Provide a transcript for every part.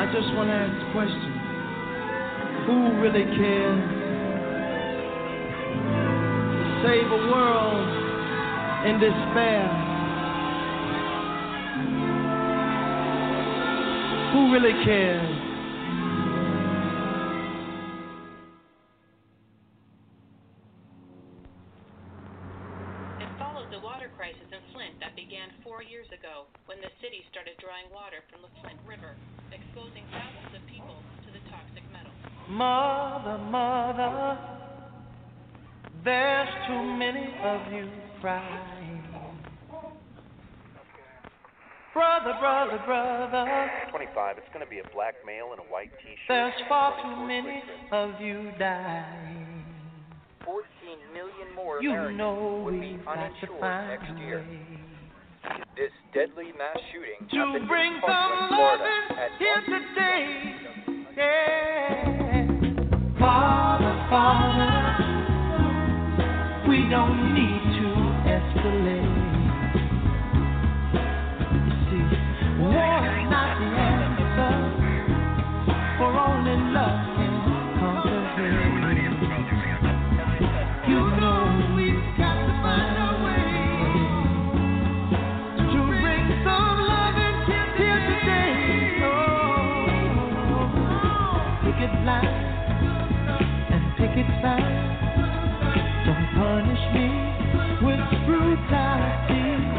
I just want to ask a question. Who really cares to save a world in despair? Who really cares? Years ago when the city started drawing water from the Flint River, exposing thousands of people to the toxic metals. Mother, mother, there's too many of you crying. Brother, brother, brother, 25. It's going to be a black male in a white T-shirt. there's far too many towards of you dying. 14 million more You Americans know would be we've got uninsured next year. way This deadly mass shooting to bring some Parkland, Florida, here today. Yeah. Father, Father, we don't need to escalate. You see, war is not the answer, picket sign. Don't punish me with brutality.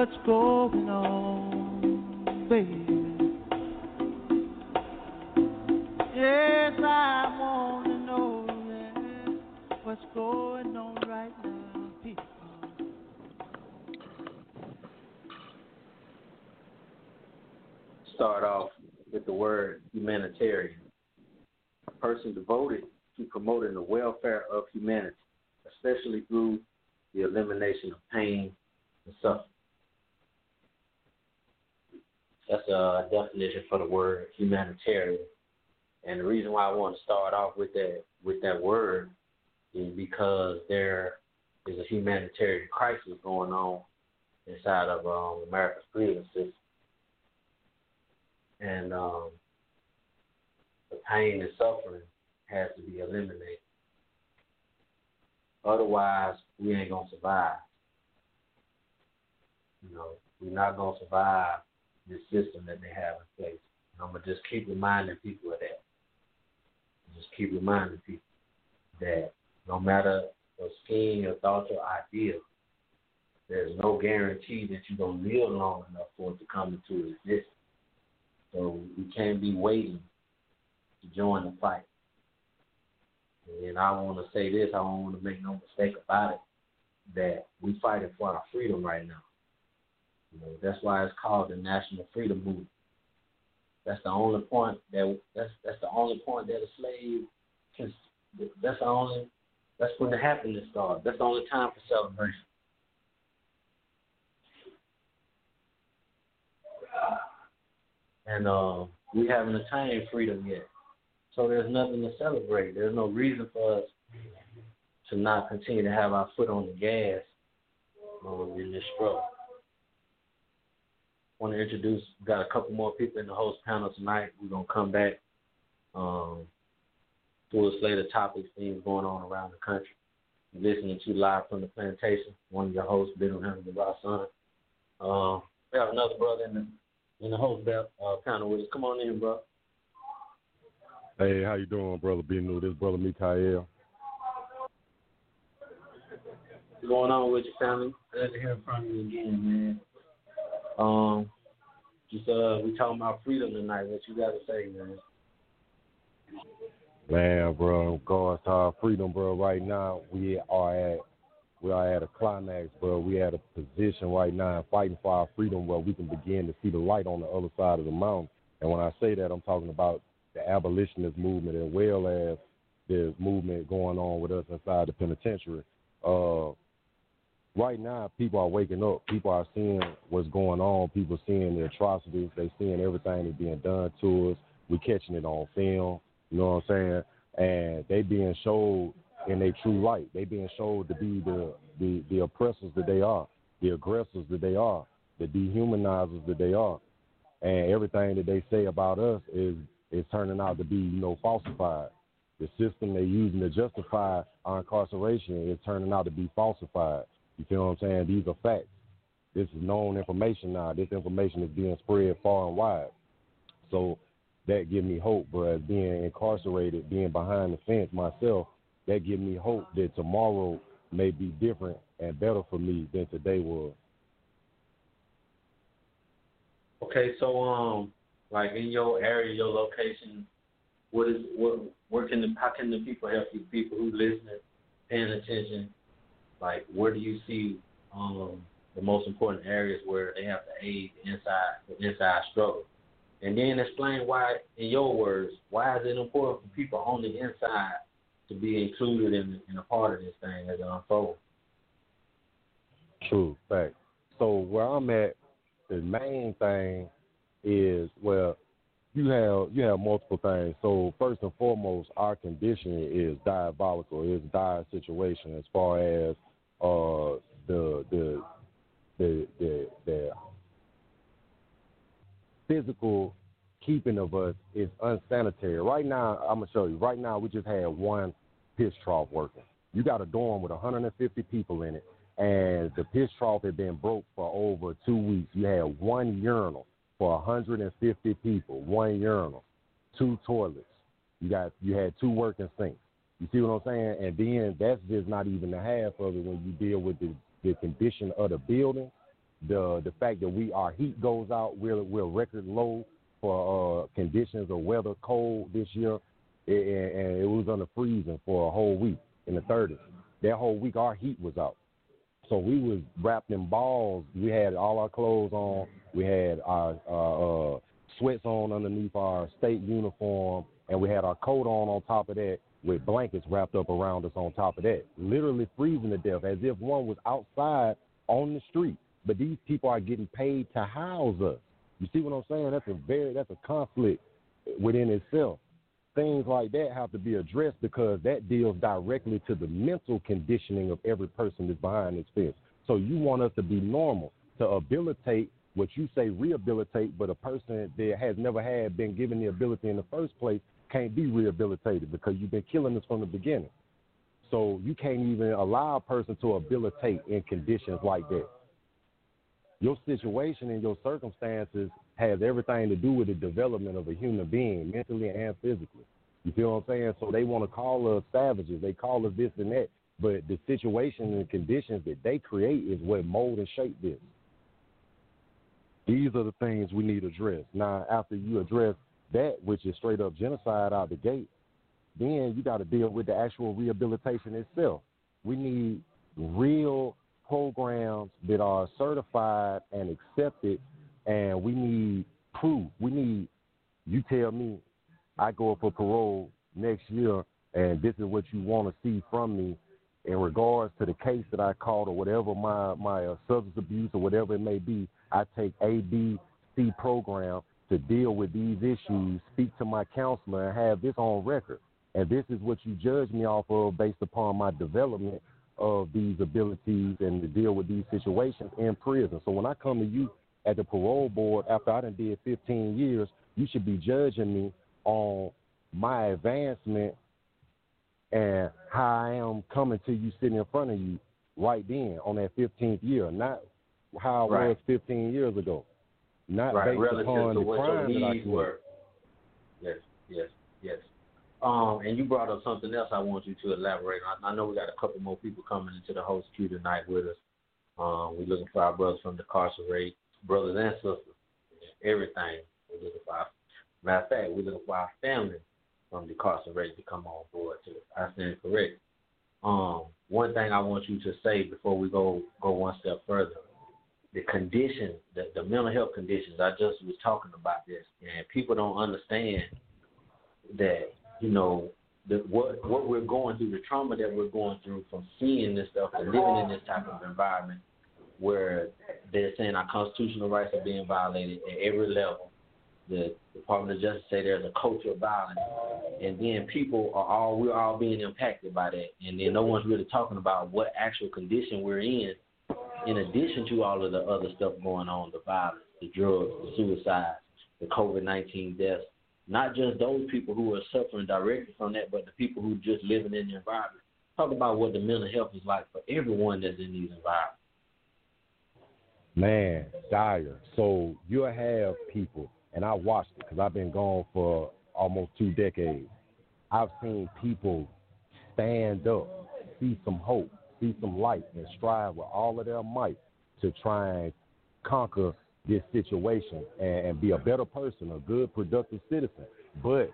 What's going on, baby. Yes, I wanna know yeah, what's going on right now, start off with the word humanitarian. A person devoted to promoting the welfare of humanity, especially through the elimination of pain and suffering. That's a definition for the word humanitarian. And the reason why I want to start off with that with that word is because there is a humanitarian crisis going on inside of um, America's prison system and um, the pain and suffering has to be eliminated. Otherwise, we ain't gonna survive. You know, we're not gonna survive this system that they have in place. And I'm gonna just keep reminding people of that. Just keep reminding people that no matter your scheme, your thought, your idea, there's no guarantee that you're gonna live long enough for it to come into existence. So we can't be waiting to join the fight. And I want to say this, I don't want to make no mistake about it, that we fighting for our freedom right now. You know, that's why it's called the National Freedom Movement. That's the only point that that's that's the only point that a slave can. That's the only. That's when the happiness starts. That's the only time for celebration. And uh, we haven't attained freedom yet, so there's nothing to celebrate. There's no reason for us to not continue to have our foot on the gas uh, in this struggle want to introduce. We got a couple more people in the host panel tonight. We're gonna come back um, to a slate of topics, things going on around the country. You're listening to live from the plantation. One of your hosts, Ben Hamilton, the son. Um, we have another brother in the in the host uh, panel with us. Come on in, bro. Hey, how you doing, brother? B new. This brother Mikael. What's going on with your family? Glad to hear from you again, man. Um, just uh, we talking about freedom tonight. What you got to say, man? Man, bro, to our freedom, bro. Right now, we are at we are at a climax, bro. We at a position right now fighting for our freedom where we can begin to see the light on the other side of the mountain. And when I say that, I'm talking about the abolitionist movement as well as the movement going on with us inside the penitentiary. Uh, right now people are waking up. People are seeing what's going on. People seeing the atrocities. They seeing everything that's being done to us. We catching it on film. You know what I'm saying? And they being showed in their true light. They being showed to be the, the the oppressors that they are, the aggressors that they are, the dehumanizers that they are. And everything that they say about us is is turning out to be, you know, falsified. The system they're using to justify our incarceration is turning out to be falsified. You feel what I'm saying? These are facts. This is known information now. This information is being spread far and wide. So that give me hope, bro. Being incarcerated, being behind the fence myself, that give me hope that tomorrow may be different and better for me than today was. Okay, so um, like in your area, your location, what is what? Where can the how can the people help you? People who listening, paying attention, like where do you see um, the most important areas where they have to aid inside the inside struggle? And then explain why, in your words, why is it important for people on the inside to be included in, in a part of this thing as it unfolds? True, fact. So where I'm at, the main thing is well, you have you have multiple things. So first and foremost, our condition is diabolical. It's dire situation as far as uh, the the the the the physical keeping of us is unsanitary. Right now, I'm gonna show you. Right now, we just had one piss trough working. You got a dorm with 150 people in it, and the piss trough had been broke for over two weeks. You had one urinal for 150 people, one urinal, two toilets. You got you had two working sinks. You see what I'm saying? And then that's just not even the half of it when you deal with the, the condition of the building, the the fact that we our heat goes out, we're we're record low for uh, conditions of weather, cold this year, it, and it was under freezing for a whole week in the 30s. That whole week our heat was out, so we was wrapped in balls. We had all our clothes on, we had our uh, sweats on underneath our state uniform, and we had our coat on on top of that with blankets wrapped up around us on top of that, literally freezing to death as if one was outside on the street. But these people are getting paid to house us. You see what I'm saying? That's a very that's a conflict within itself. Things like that have to be addressed because that deals directly to the mental conditioning of every person that's behind this fence. So you want us to be normal, to habilitate what you say rehabilitate, but a person that has never had been given the ability in the first place can't be rehabilitated because you've been killing us from the beginning. So you can't even allow a person to habilitate in conditions like that. Your situation and your circumstances has everything to do with the development of a human being, mentally and physically. You feel what I'm saying? So they want to call us savages. They call us this and that. But the situation and conditions that they create is what mold and shape this. These are the things we need addressed. Now, after you address that, which is straight up genocide out the gate, then you got to deal with the actual rehabilitation itself. We need real programs that are certified and accepted, and we need proof. We need, you tell me, I go up for parole next year, and this is what you want to see from me in regards to the case that I caught or whatever my my uh, substance abuse or whatever it may be. I take A, B, C program to deal with these issues, speak to my counselor, and have this on record. And this is what you judge me off of based upon my development of these abilities and to deal with these situations in prison. So when I come to you at the parole board after I done did 15 years, you should be judging me on my advancement and how I am coming to you sitting in front of you right then on that 15th year, not how I Right. was 15 years ago, not right, based relative upon to the what your crime I needs were. Yes, yes, yes. Um, and you brought up something else I want you to elaborate on. I know we got a couple more people coming into the host queue tonight with us. Um, we're looking for our brothers from the incarcerate, brothers and sisters, everything. We're looking for our, matter of fact, we're looking for our family from the incarcerate to come on board too. I stand correct. Um, one thing I want you to say before we go go one step further the condition, the, the mental health conditions. I just was talking about this, and people don't understand that you know the, what what we're going through, the trauma that we're going through from seeing this stuff and living in this type of environment where they're saying our constitutional rights are being violated at every level. The Department of Justice say there's a culture of violence, and then people are all we're all being impacted by that, and then no one's really talking about what actual condition we're in in addition to all of the other stuff going on, the violence, the drugs, the suicides, the COVID 19 deaths, not just those people who are suffering directly from that, but the people who just living in the environment. Talk about what the mental health is like for everyone that's in these environments. Man, dire. So you'll have people, and I watched it because I've been gone for almost two decades. I've seen people stand up, see some hope, see some light, and strive with all of their might to try and conquer this situation and, and be a better person, a good, productive citizen. But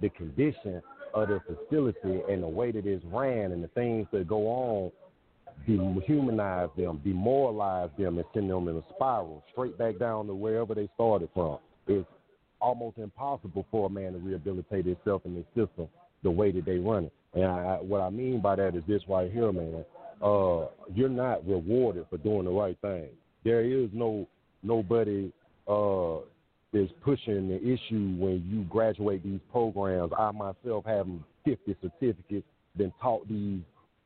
the condition of the facility and the way that it's ran and the things that go on dehumanize them, demoralize them, and send them in a spiral straight back down to wherever they started from. It's almost impossible for a man to rehabilitate himself in this system the way that they run it. And I, what I mean by that is this right here, man. Uh, you're not rewarded for doing the right thing. There is no nobody uh, is pushing the issue when you graduate these programs. I myself have 50 certificates, been taught these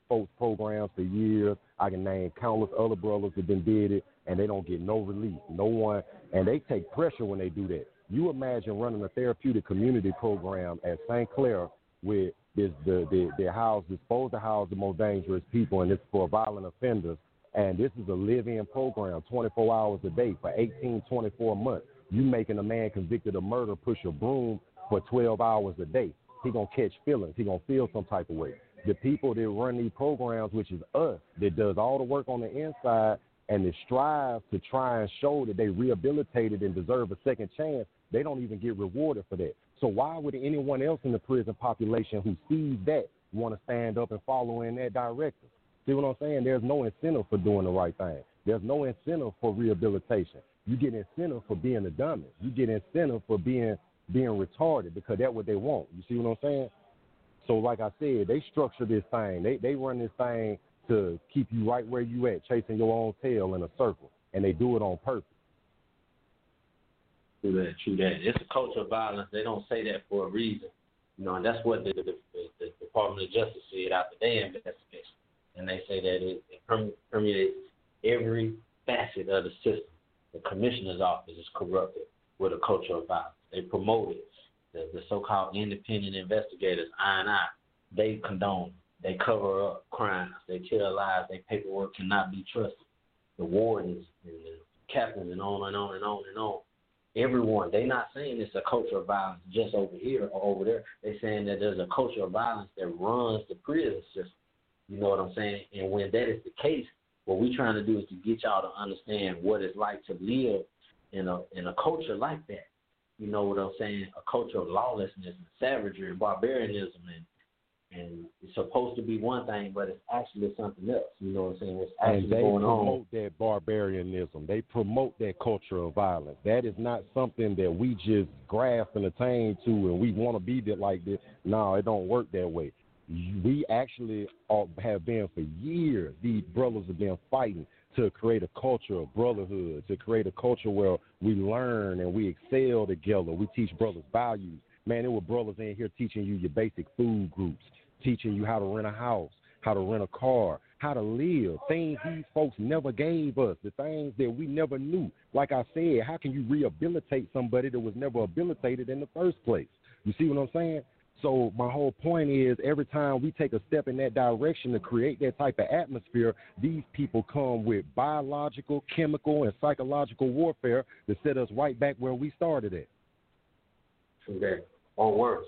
folks programs for years. I can name countless other brothers that been did it, and they don't get no relief, no one, and they take pressure when they do that. You imagine running a therapeutic community program at St. Clair with this the the, the house is supposed to house the most dangerous people, and it's for violent offenders. And this is a live-in program, 24 hours a day for 18, 24 months. You making a man convicted of murder push a broom for 12 hours a day. He gonna catch feelings. He gonna feel some type of way. The people that run these programs, which is us, that does all the work on the inside and that strive to try and show that they rehabilitated and deserve a second chance, they don't even get rewarded for that. So why would anyone else in the prison population who sees that want to stand up and follow in that direction? See what I'm saying? There's no incentive for doing the right thing. There's no incentive for rehabilitation. You get incentive for being a dummy. You get incentive for being being retarded because that's what they want. You see what I'm saying? So like I said, they structure this thing. They they run this thing to keep you right where you at, chasing your own tail in a circle, and they do it on purpose. True that, true that. It's a culture of violence. They don't say that for a reason. You know, and that's what the, the, the, Department of Justice said after their investigation. And they say that it, it permeates every facet of the system. The commissioner's office is corrupted with a culture of violence. They promote it. The, the so-called independent investigators, I and I, they condone. They cover up crimes. They tell lies. Their paperwork cannot be trusted. The wardens and the captains and on and on and on and on everyone. They're not saying it's a culture of violence just over here or over there. They're saying that there's a culture of violence that runs the prison system. You know what I'm saying? And when that is the case, what we're trying to do is to get y'all to understand what it's like to live in a in a culture like that. You know what I'm saying? A culture of lawlessness and savagery and barbarianism and and it's supposed to be one thing, but it's actually something else. You know what I'm saying? What's actually and they going on? promote that barbarianism. They promote that culture of violence. That is not something that we just grasp and attain to, and we want to be that like this. No, it don't work that way. We actually are, have been for years. These brothers have been fighting to create a culture of brotherhood, to create a culture where we learn and we excel together. We teach brothers values. Man, there were brothers in here teaching you your basic food groups, teaching you how to rent a house, how to rent a car, how to live. Things these folks never gave us, the things that we never knew. Like I said, how can you rehabilitate somebody that was never habilitated in the first place? You see what I'm saying? So my whole point is every time we take a step in that direction to create that type of atmosphere, these people come with biological, chemical, and psychological warfare to set us right back where we started at. Okay. Or worse.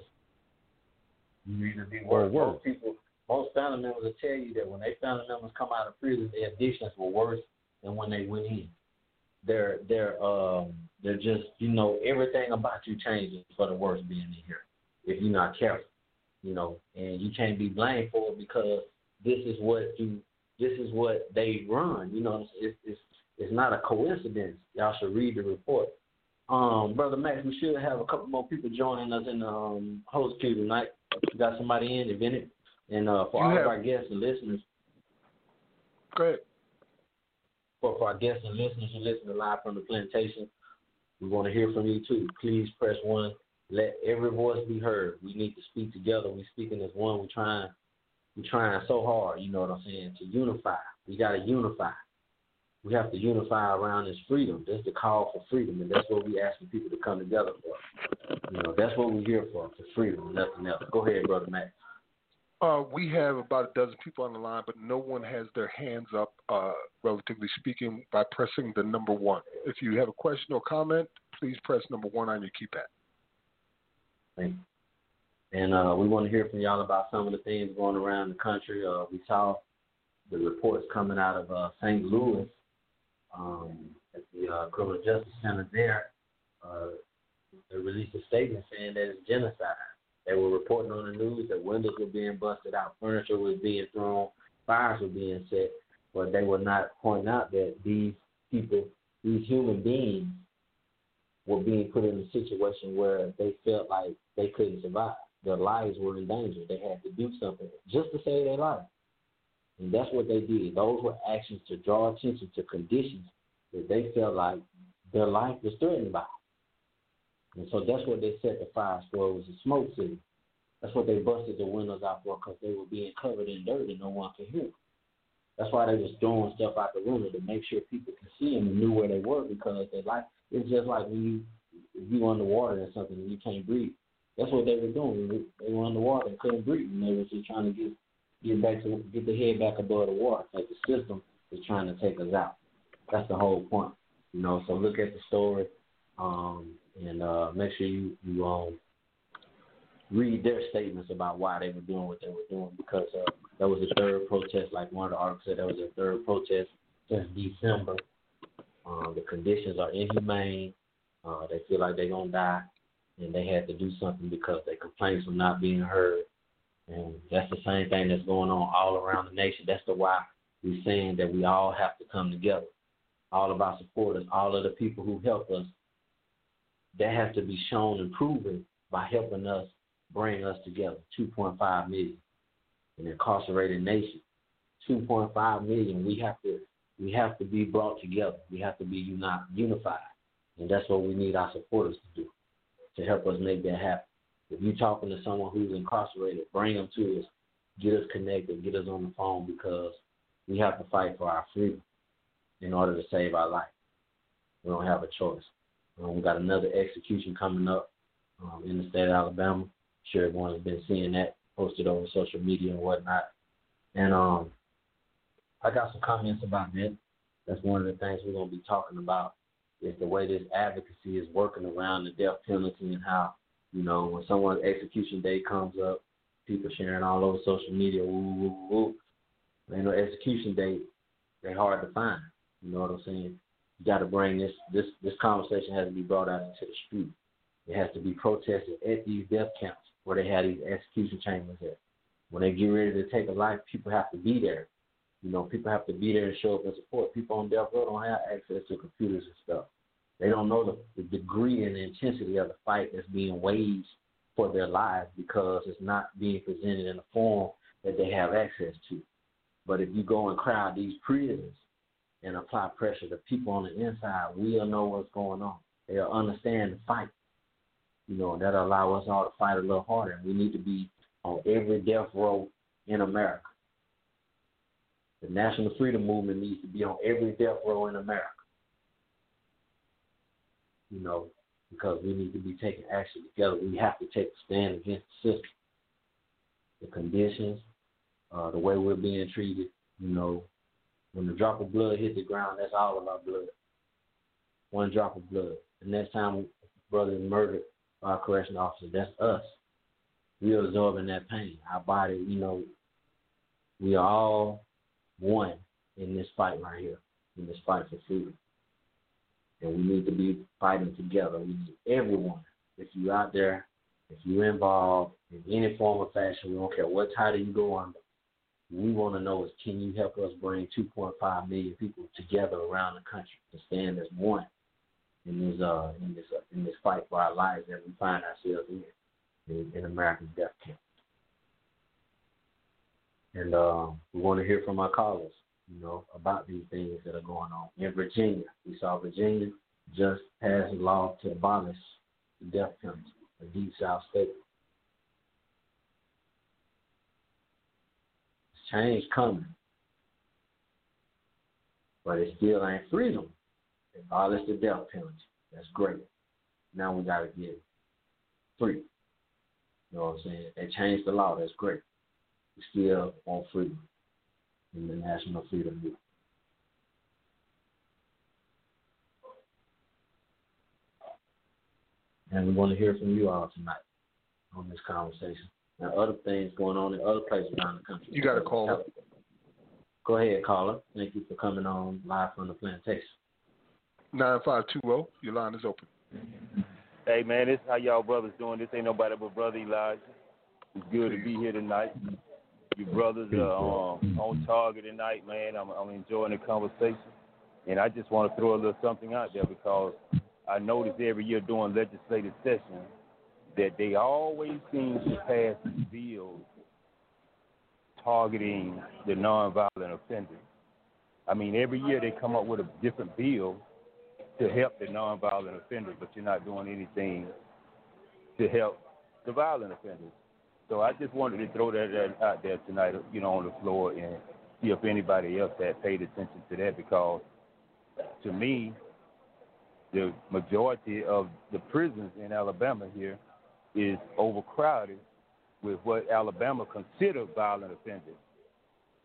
You either be Or worse. worse. Most people, most family members will tell you that when their family members come out of prison, their addictions were worse than when they went in. They're they're um they're just you know everything about you changes for the worse being in here if you're not careful, you know, and you can't be blamed for it because this is what you this is what they run. You know, it's it's it's not a coincidence. Y'all should read the report. Um, brother Max, we should have a couple more people joining us in the um, host queue tonight. We got somebody in, Evented, and uh, for You all have- of our guests and listeners, Great. for, for our guests and listeners who listen to live from the plantation, we want to hear from you too. Please press one. Let every voice be heard. We need to speak together. We speaking as one. We trying, we trying so hard. You know what I'm saying? To unify. We got to unify. We have to unify around this freedom. That's the call for freedom, and that's what we're asking people to come together for. You know, that's what we're here for, for freedom, nothing else. Go ahead, brother Matt. Uh, we have about a dozen people on the line, but no one has their hands up, uh, relatively speaking, by pressing the number one. If you have a question or comment, please press number one on your keypad. Thank you. And uh, we want to hear from y'all about some of the things going around the country. Uh, we saw the reports coming out of uh, St. Louis um, at the uh, Criminal Justice Center there. Uh, they released a statement saying that it's genocide. They were reporting on the news that windows were being busted out, furniture was being thrown, fires were being set, but they were not pointing out that these people, these human beings, were being put in a situation where they felt like they couldn't survive. Their lives were in danger. They had to do something just to save their life. And that's what they did. Those were actions to draw attention to conditions that they felt like their life was threatened by. And so that's what they set the fires for. It was a smoke city. That's what they busted the windows out for because they were being covered in dirt and no one could hear them. That's why they was throwing stuff out the window to make sure people could see them and knew where they were because they like it's just like when you if you underwater or something and you can't breathe. That's what they were doing. They were underwater and couldn't breathe, and they were just trying to get get back to get the head back above the water. Like the system is trying to take us out. That's the whole point, you know. So look at the story, um, and uh, make sure you you um read their statements about why they were doing what they were doing because uh, that was the third protest. Like one of the articles said, that was the third protest since December. Um, the conditions are inhumane. Uh, they feel like they're gonna die, and they had to do something because their complaints were not being heard. And that's the same thing that's going on all around the nation. That's the why we're saying that we all have to come together. All of our supporters, all of the people who help us, that has to be shown and proven by helping us bring us together. 2.5 million, an incarcerated nation. 2.5 million. We have to we have to be brought together. We have to be uni- unified, and that's what we need our supporters to do to help us make that happen. If you're talking to someone who's incarcerated, bring them to us. Get us connected. Get us on the phone because we have to fight for our freedom in order to save our life. We don't have a choice. Um, we got another execution coming up um, in the state of Alabama. I'm sure everyone's been seeing that posted over social media and whatnot. And um, I got some comments about that. That's one of the things we're going to be talking about is the way this advocacy is working around the death penalty and how, you know, when someone's execution date comes up, people sharing all over social media, woo, woo, woo. You know, execution date, they're hard to find. You know what I'm saying? You got to bring this this this conversation has to be brought out into the street. It has to be protested at these death camps where they have these execution chambers at. When they get ready to take a life, people have to be there. You know, people have to be there and show up and support. People on death row don't have access to computers and stuff. They don't know the, the degree and the intensity of the fight that's being waged for their lives because it's not being presented in a form that they have access to. But if you go and crowd these prisons and apply pressure, the people on the inside will know what's going on. They'll understand the fight. You know, that'll allow us all to fight a little harder. We need to be on every death row in America. The National Freedom Movement needs to be on every death row in America. You know, because we need to be taking action together. We have to take a stand against the system, the conditions, uh, the way we're being treated. You know, when the drop of blood hit the ground, that's all of our blood. One drop of blood. The next time brother is murdered by a correction officer, that's us. We're absorbing that pain. Our body, you know, we are all one in this fight right here, in this fight for freedom. And we need to be fighting together. We need everyone. If you're out there, if you're involved in any form or fashion, we don't care what title you go under. We want to know is can you help us bring 2.5 million people together around the country to stand as one in this uh in this uh, in this fight for our lives that we find ourselves in in, in America's death camp. And uh, we want to hear from our callers, you know, about these things that are going on. In Virginia, we saw Virginia just pass a law to abolish the death penalty, a deep South state. It's change coming, but it still ain't freedom. Abolish the death penalty. That's great. Now we got to get free. You know what I'm saying? They changed the law. That's great. We still want freedom in the National Freedom Movement. And we want to hear from you all tonight on this conversation. And other things going on in other places around the country. You got a caller. Go ahead, caller. Thank you for coming on live from the plantation. 9520, oh. your line is open. Hey man, this how y'all brothers doing. This ain't nobody but brother Elijah. It's good to be here tonight. You brothers are um, on target tonight, man. I'm, I'm enjoying the conversation, and I just want to throw a little something out there because I notice every year during legislative session that they always seem to pass bills targeting the nonviolent offenders. I mean, every year they come up with a different bill to help the nonviolent offenders, but you're not doing anything to help the violent offenders. So I just wanted to throw that, out there tonight, you know, on the floor and see if anybody else had paid attention to that because to me, the majority of the prisons in Alabama here is overcrowded with what Alabama consider violent offenders.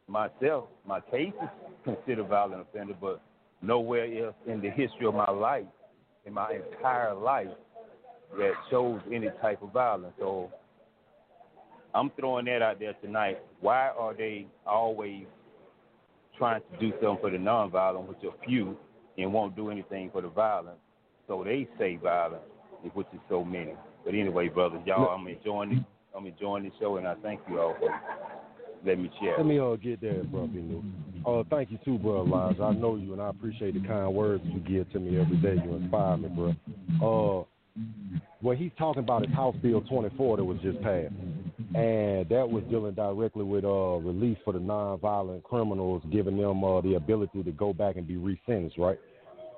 Myself, my case is considered violent offender, but nowhere else in the history of my life, in my entire life, that shows any type of violence. So I'm throwing that out there tonight. Why are they always trying to do something for the nonviolent, which are few, and won't do anything for the violent? So they say violence, which is so many. But anyway, brothers, y'all, I'm enjoying it. I'm enjoying the show, and I thank you all for letting me share. Let me uh, get there, bro, Binu. Uh, thank you too, bro, Elijah. I know you, and I appreciate the kind words you give to me every day. You inspire me, bro. Uh, what he's talking about is House Bill 24 that was just passed, and that was dealing directly with uh, release for the nonviolent criminals, giving them uh, the ability to go back and be resentenced, right?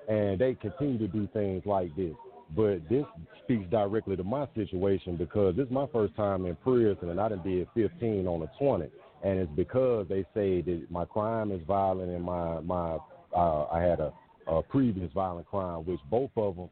And they continue to do things like this. But this speaks directly to my situation because this is my first time in prison, and I done did 15 on a 20 and it's because they say that my crime is violent and my my uh, I had a, a previous violent crime, which both of them,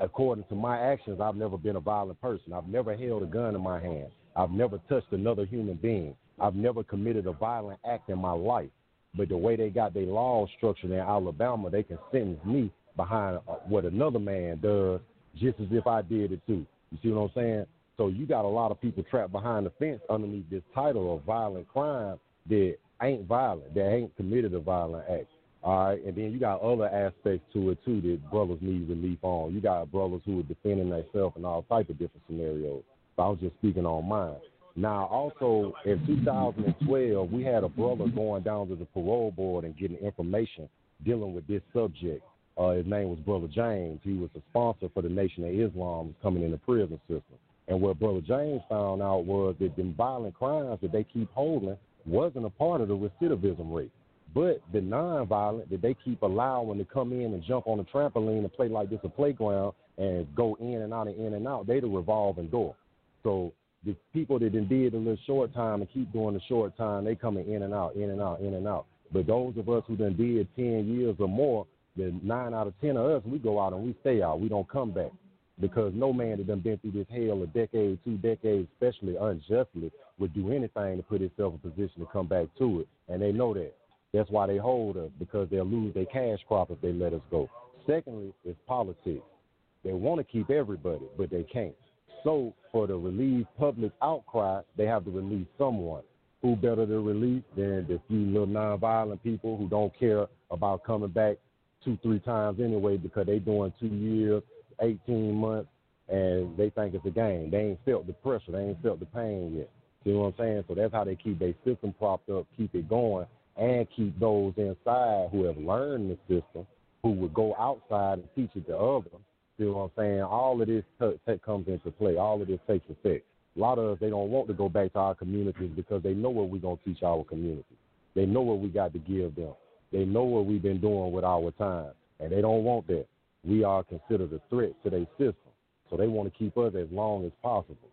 according to my actions, I've never been a violent person. I've never held a gun in my hand. I've never touched another human being. I've never committed a violent act in my life. But the way they got their law structured in Alabama, they can sentence me behind uh, what another man does, just as if I did it too. You see what I'm saying? So you got a lot of people trapped behind the fence underneath this title of violent crime that ain't violent, that ain't committed a violent act. All right, and then you got other aspects to it too that brothers need relief on. You got brothers who are defending themselves in all type of different scenarios. So I was just speaking on mine. Now, also in 2012, we had a brother going down to the parole board and getting information dealing with this subject. Uh, his name was Brother James. He was a sponsor for the Nation of Islam coming in the prison system. And what Brother James found out was that the violent crimes that they keep holding wasn't a part of the recidivism rate. But the non-violent that they keep allowing to come in and jump on the trampoline and play like this a playground and go in and out and in and out, they the revolving door. So the people that done did a little short time and keep doing the short time, they coming in and out, in and out, in and out. But those of us who done did ten years or more, the nine out of ten of us, we go out and we stay out. We don't come back because no man that done been through this hell a decade, two decades, especially unjustly, would do anything to put himself in a position to come back to it. And they know that. That's why they hold us because they'll lose their cash crop if they let us go. Secondly, it's politics. They want to keep everybody, but they can't. So for the relieve public outcry, they have to release someone. Who better to release than the few little nonviolent people who don't care about coming back two, three times anyway because they doing two years, 18 months, and they think it's a game. They ain't felt the pressure. They ain't felt the pain yet. See what I'm saying? So that's how they keep their system propped up, keep it going, and keep those inside who have learned the system, who would go outside and teach it to others. See what I'm saying? All of this t- t- comes into play. All of this takes effect. A lot of us, they don't want to go back to our communities because they know what we're going to teach our communities. They know what we got to give them. They know what we've been doing with our time, and they don't want that. We are considered a threat to their system, so they want to keep us as long as possible.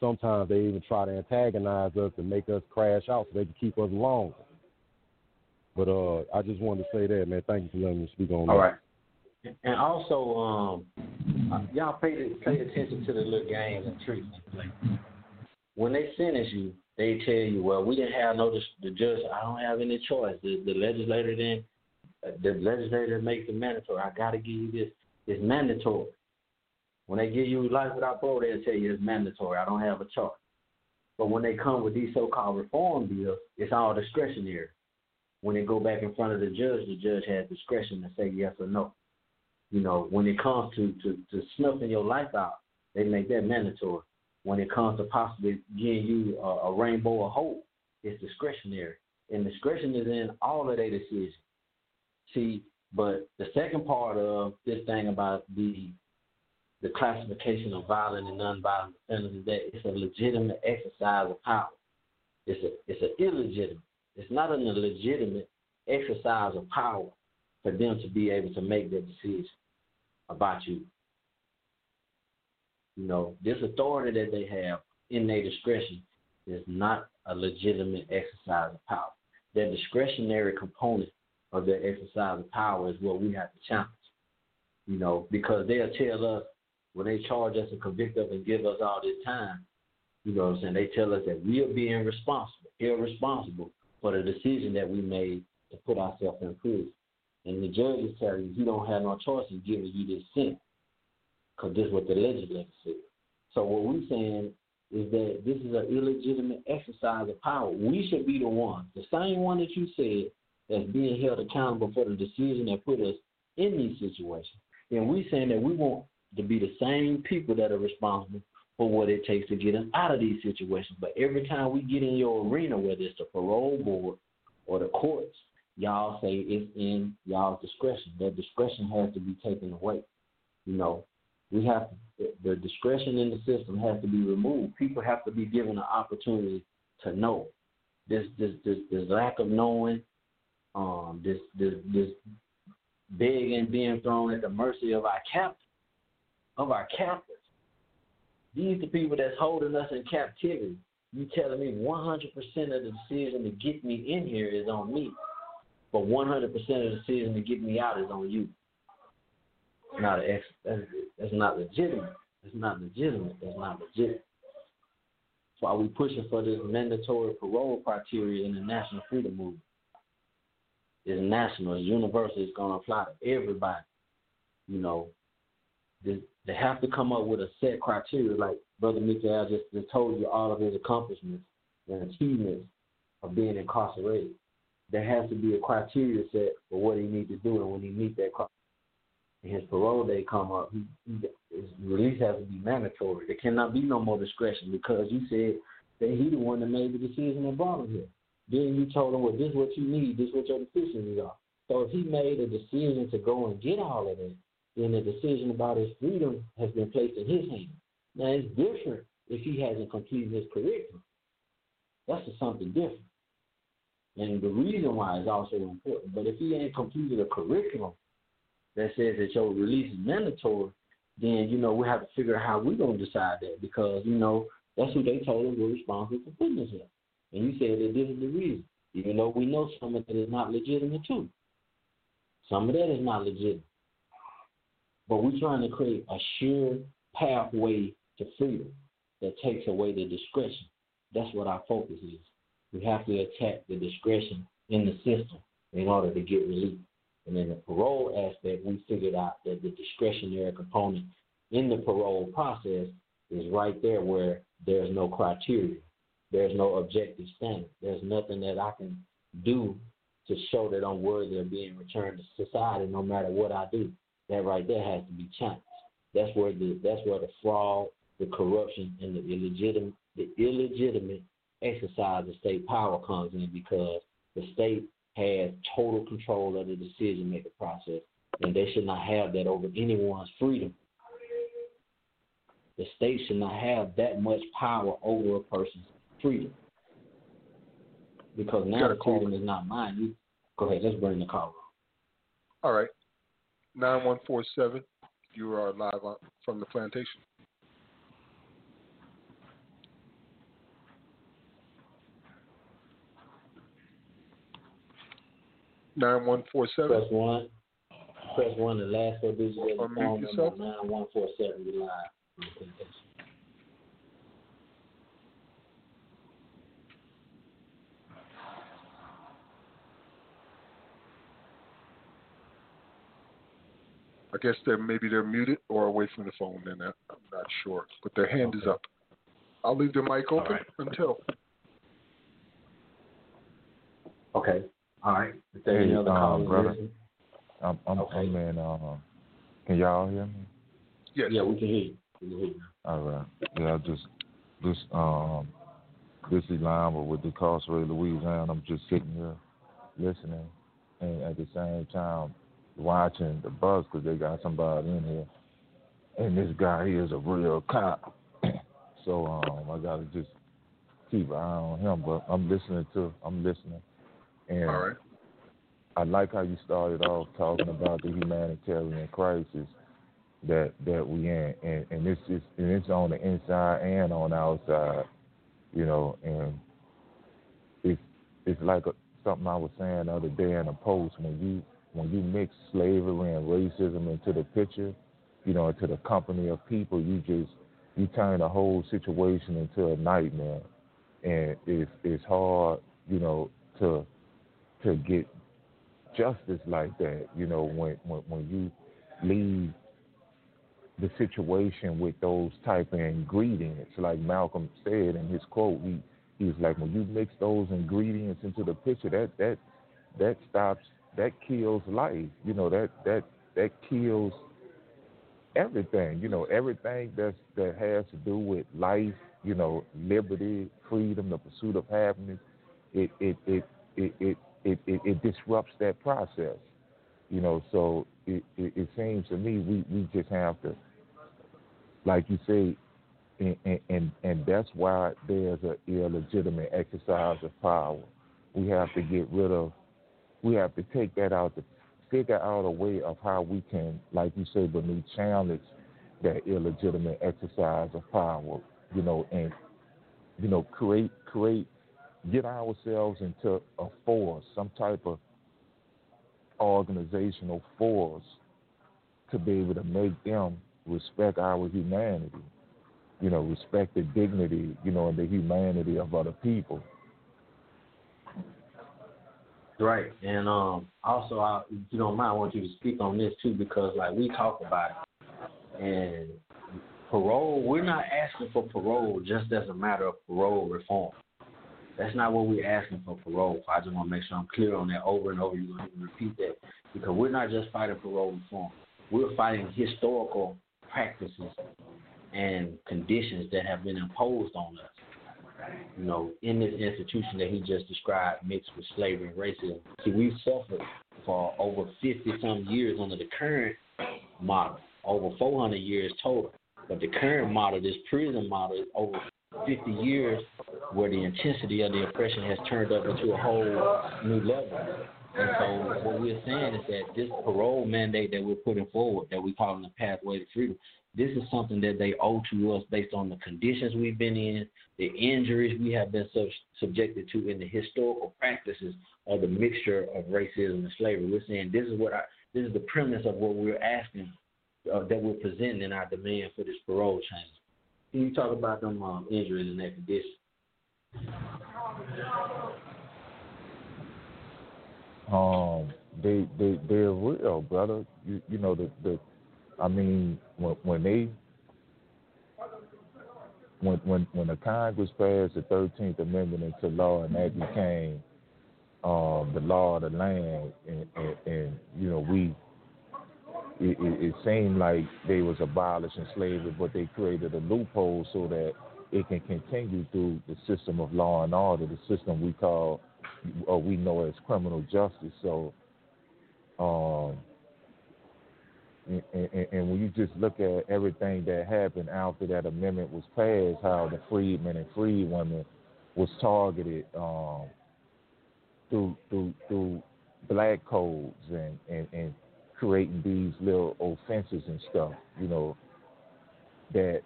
Sometimes they even try to antagonize us and make us crash out so they can keep us longer. But uh, I just wanted to say that, man. Thank you for letting me speak on that. All right. And also, um, y'all pay pay attention to the little games and tricks they play. When they sentence you, they tell you, "Well, we didn't have no the judge. I don't have any choice. The, the legislator then, the legislator makes it mandatory. I got to give you this. It's mandatory. When they give you life without parole, they'll tell you it's mandatory. I don't have a choice. But when they come with these so-called reform bills, it's all discretionary. When they go back in front of the judge, the judge has discretion to say yes or no. You know, when it comes to, to, to snuffing your life out, they make that mandatory. When it comes to possibly giving you a, a rainbow of hope, it's discretionary. And discretion is in all of their decisions. See, but the second part of this thing about the the classification of violent and nonviolent offenders is that it's a legitimate exercise of power. It's a it's an illegitimate. It's not an illegitimate exercise of power for them to be able to make their decision about you. You know, this authority that they have in their discretion is not a legitimate exercise of power. Their discretionary component of their exercise of power is what we have to challenge. You know, because they'll tell us when they charge us and convict us and give us all this time, you know what I'm saying? They tell us that we are being responsible, irresponsible for the decision that we made to put ourselves in prison. And the judge is telling you you don't have no choice in giving you this sentence because this is what the legislature said. So what we're saying is that this is an illegitimate exercise of power. We should be the one, the same one that you said, that's being held accountable for the decision that put us in these situations. And we're saying that we want to be the same people that are responsible for what it takes to get us out of these situations. But every time we get in your arena, whether it's the parole board or the courts, y'all say it's in y'all's discretion. That discretion has to be taken away. You know, we have to, the discretion in the system has to be removed. People have to be given an opportunity to know. This this this, this lack of knowing, um, this this this begging being thrown at the mercy of our captors, of our captors. These the people that's holding us in captivity. You telling me 100% of the decision to get me in here is on me, but 100% of the decision to get me out is on you. Not an ex. That's, that's not legitimate. It's not legitimate. That's not legit. That's why we pushing for this mandatory parole criteria in the national freedom movement. It's national. It's universal. It's to apply to everybody. You know, they, have to come up with a set criteria. Like Brother Mikael just, just told you all of his accomplishments and achievements of being incarcerated. there has to be a criteria set for what he needs to do, and when he meet that criteria, his parole date come up, he, he, his release has to be mandatory. There cannot be no more discretion because you said that he the one that made the decision and brought him here. Then you told him, well, this is what you need, this is what your deficiencies are. So if he made a decision to go and get all of that, then the decision about his freedom has been placed in his hands. Now it's different if he hasn't completed his curriculum. That's just something different. And the reason why is also important. But if he ain't completed a curriculum that says that your release is mandatory, then you know we have to figure out how we're gonna decide that because you know that's who they told us we're responsible for putting us. And you said that this is the reason, even though we know some of it is not legitimate too. Some of that is not legitimate. But we're trying to create a sure pathway to freedom that takes away the discretion. That's what our focus is. We have to attack the discretion in the system in order to get relief. And in the parole aspect, we figured out that the discretionary component in the parole process is right there where there's no criteria. There's no objective standard. There's nothing that I can do to show that I'm worthy of being returned to society no matter what I do. That right there has to be challenged. That's where the that's where the fraud, the corruption, and the illegitimate the illegitimate exercise of state power comes in because the state has total control of the decision making process, and they should not have that over anyone's freedom. The state should not have that much power over a person's freedom. Because now the freedom is not mine. Go ahead, let's bring the call. All right. 9147, you are live on, from the plantation. Nine one four seven. Press one. Press one. The last four digits of the phone number nine one four seven. You live. I guess they're maybe they're muted or away from the phone. Then I- I'm not sure, but their hand is up. I'll leave the mic open right. until. Okay. All right. If there's Hey, any other um, callers brother. I'm I'm, Okay. I'm in. Uh, can y'all hear me? Yes. yeah, we can hear you. Can hear you. All right. Yeah, I just this um this is Lima with the incarcerated Louisiana. I'm just sitting here listening, and at the same time watching the bus because they got somebody in here, and this guy he is a real cop. so um I gotta just keep an eye on him. But I'm listening to I'm listening, and right. I like how you started off talking about the humanitarian crisis that that we in, and and it's just and it's on the inside and on the outside, you know, and it's it's like a, something I was saying the other day in a post when you when you mix slavery and racism into the picture, you know, into the company of people, you just you turn the whole situation into a nightmare, and it's it's hard, you know, to to get justice like that. You know, when when when you leave the situation with those type of ingredients, like Malcolm said in his quote, he he was like, when you mix those ingredients into the picture, that that that stops, that kills life. You know, that that that kills everything. You know, everything that's that has to do with life. You know, liberty, freedom, the pursuit of happiness. It it it it it it, it, it disrupts that process. You know, so it, it, it seems to me we, we just have to, like you say, and, and, and, that's why there's an illegitimate exercise of power. We have to get rid of, we have to take that out to figure out a way of how we can, like you say, Benny, challenge that illegitimate exercise of power, you know, and, you know, create, create, get ourselves into a force, some type of organizational force to be able to make them respect our humanity, you know, respect the dignity, you know, and the humanity of other people. Right, and um, also, I, if you don't mind, I want you to speak on this too, because like we talk about it, and parole, we're not asking for parole just as a matter of parole reform. That's not what we're asking for parole. I just want to make sure I'm clear on that over and over. You're going to repeat that because we're not just fighting parole reform. We're fighting historical practices and conditions that have been imposed on us. You know, in this institution that he just described, mixed with slavery and racism. See, we've suffered for over 50 some years under the current model, over 400 years total. But the current model, this prison model, is over 50 years where the intensity of the oppression has turned up into a whole new level. And so what we're saying is that this parole mandate that we're putting forward, that we call the pathway to freedom, this is something that they owe to us based on the conditions we've been in, the injuries we have been sub- subjected to, and the historical practices of the mixture of racism and slavery. We're saying this is what I, this is the premise of what we're asking, uh, that we're presenting in our demand for this parole change. Can you talk about them um, injuries and that condition? um they they they're real, brother. You you know the the I mean when when they when when when the Congress passed the Thirteenth Amendment into law and that became um the law of the land and and, and you know we it, it, it seemed like they was abolishing slavery, but they created a loophole so that it can continue through the system of law and order, the system we call or we know as criminal justice. So, um, and, and, when you just look at everything that happened after that amendment was passed, how the freedmen and freed women was targeted um, through through through black codes and, and, and creating these little offenses and stuff, you know, that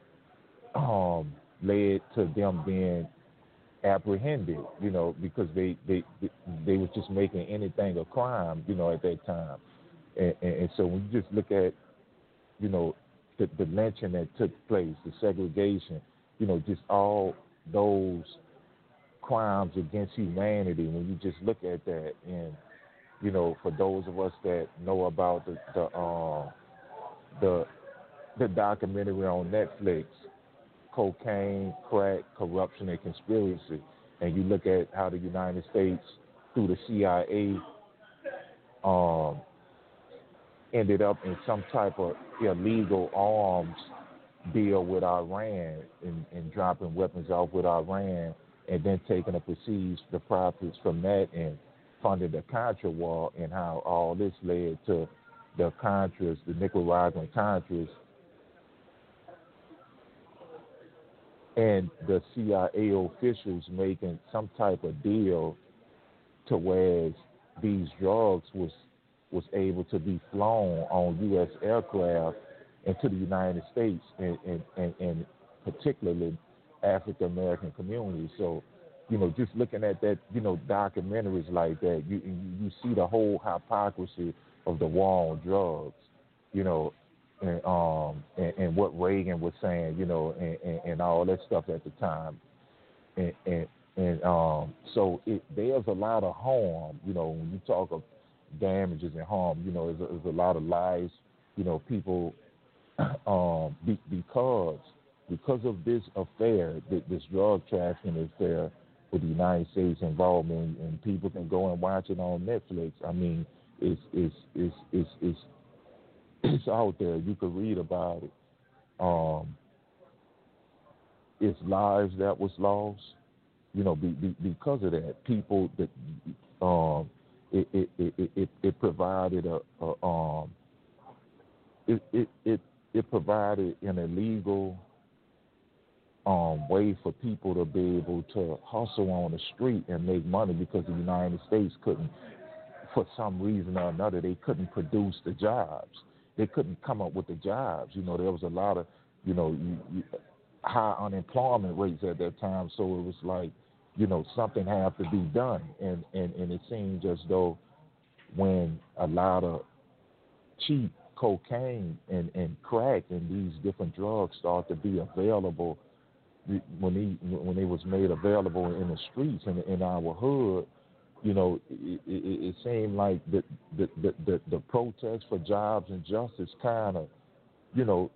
um, led to them being apprehended, you know, because they they they was just making anything a crime, you know, at that time. And, and, so when you just look at, you know, the, the lynching that took place, the segregation, you know, just all those crimes against humanity. When you just look at that, and you know, for those of us that know about the the uh, the the documentary on Netflix, cocaine, crack, corruption, and conspiracy, and you look at how the United States, through the CIA, um, ended up in some type of illegal arms deal with Iran and, and dropping weapons off with Iran, and then taking the proceeds, the profits from that, and funding the Contra war, and how all this led to the Contras, the Nicaraguan Contras, and the CIA officials making some type of deal to where these drugs was was able to be flown on U.S. aircraft into the United States and, and, and, and particularly African American communities. So, you know, just looking at that, you know, documentaries like that, you you, see the whole hypocrisy of the war on drugs, you know, and um and, and what Reagan was saying, you know, and, and, and all that stuff at the time, and and, and um so it, there's a lot of harm, you know, when you talk of damages and harm, you know, there's a, there's a lot of lies, you know, people um be, because because of this affair, this drug trafficking affair with the United States involvement, and people can go and watch it on Netflix. I mean, it's it's it's it's it's it's out there. You can read about it. Um, it's lives that was lost. You know, be, be, because of that, people that um, it, it, it, it, provided a, a um, it, it it it provided an illegal um, way for people to be able to hustle on the street and make money because the United States couldn't, for some reason or another, they couldn't produce the jobs they couldn't come up with the jobs. You know, there was a lot of, you know, you, you, high unemployment rates at that time. So it was like, you know, something had to be done. And, and, and it seems as though when a lot of cheap cocaine and, and crack and these different drugs started to be available, when he when they was made available in the streets in, in our hood, you know, it, it, it seemed like the the, the the the protest for jobs and justice kind of, you know,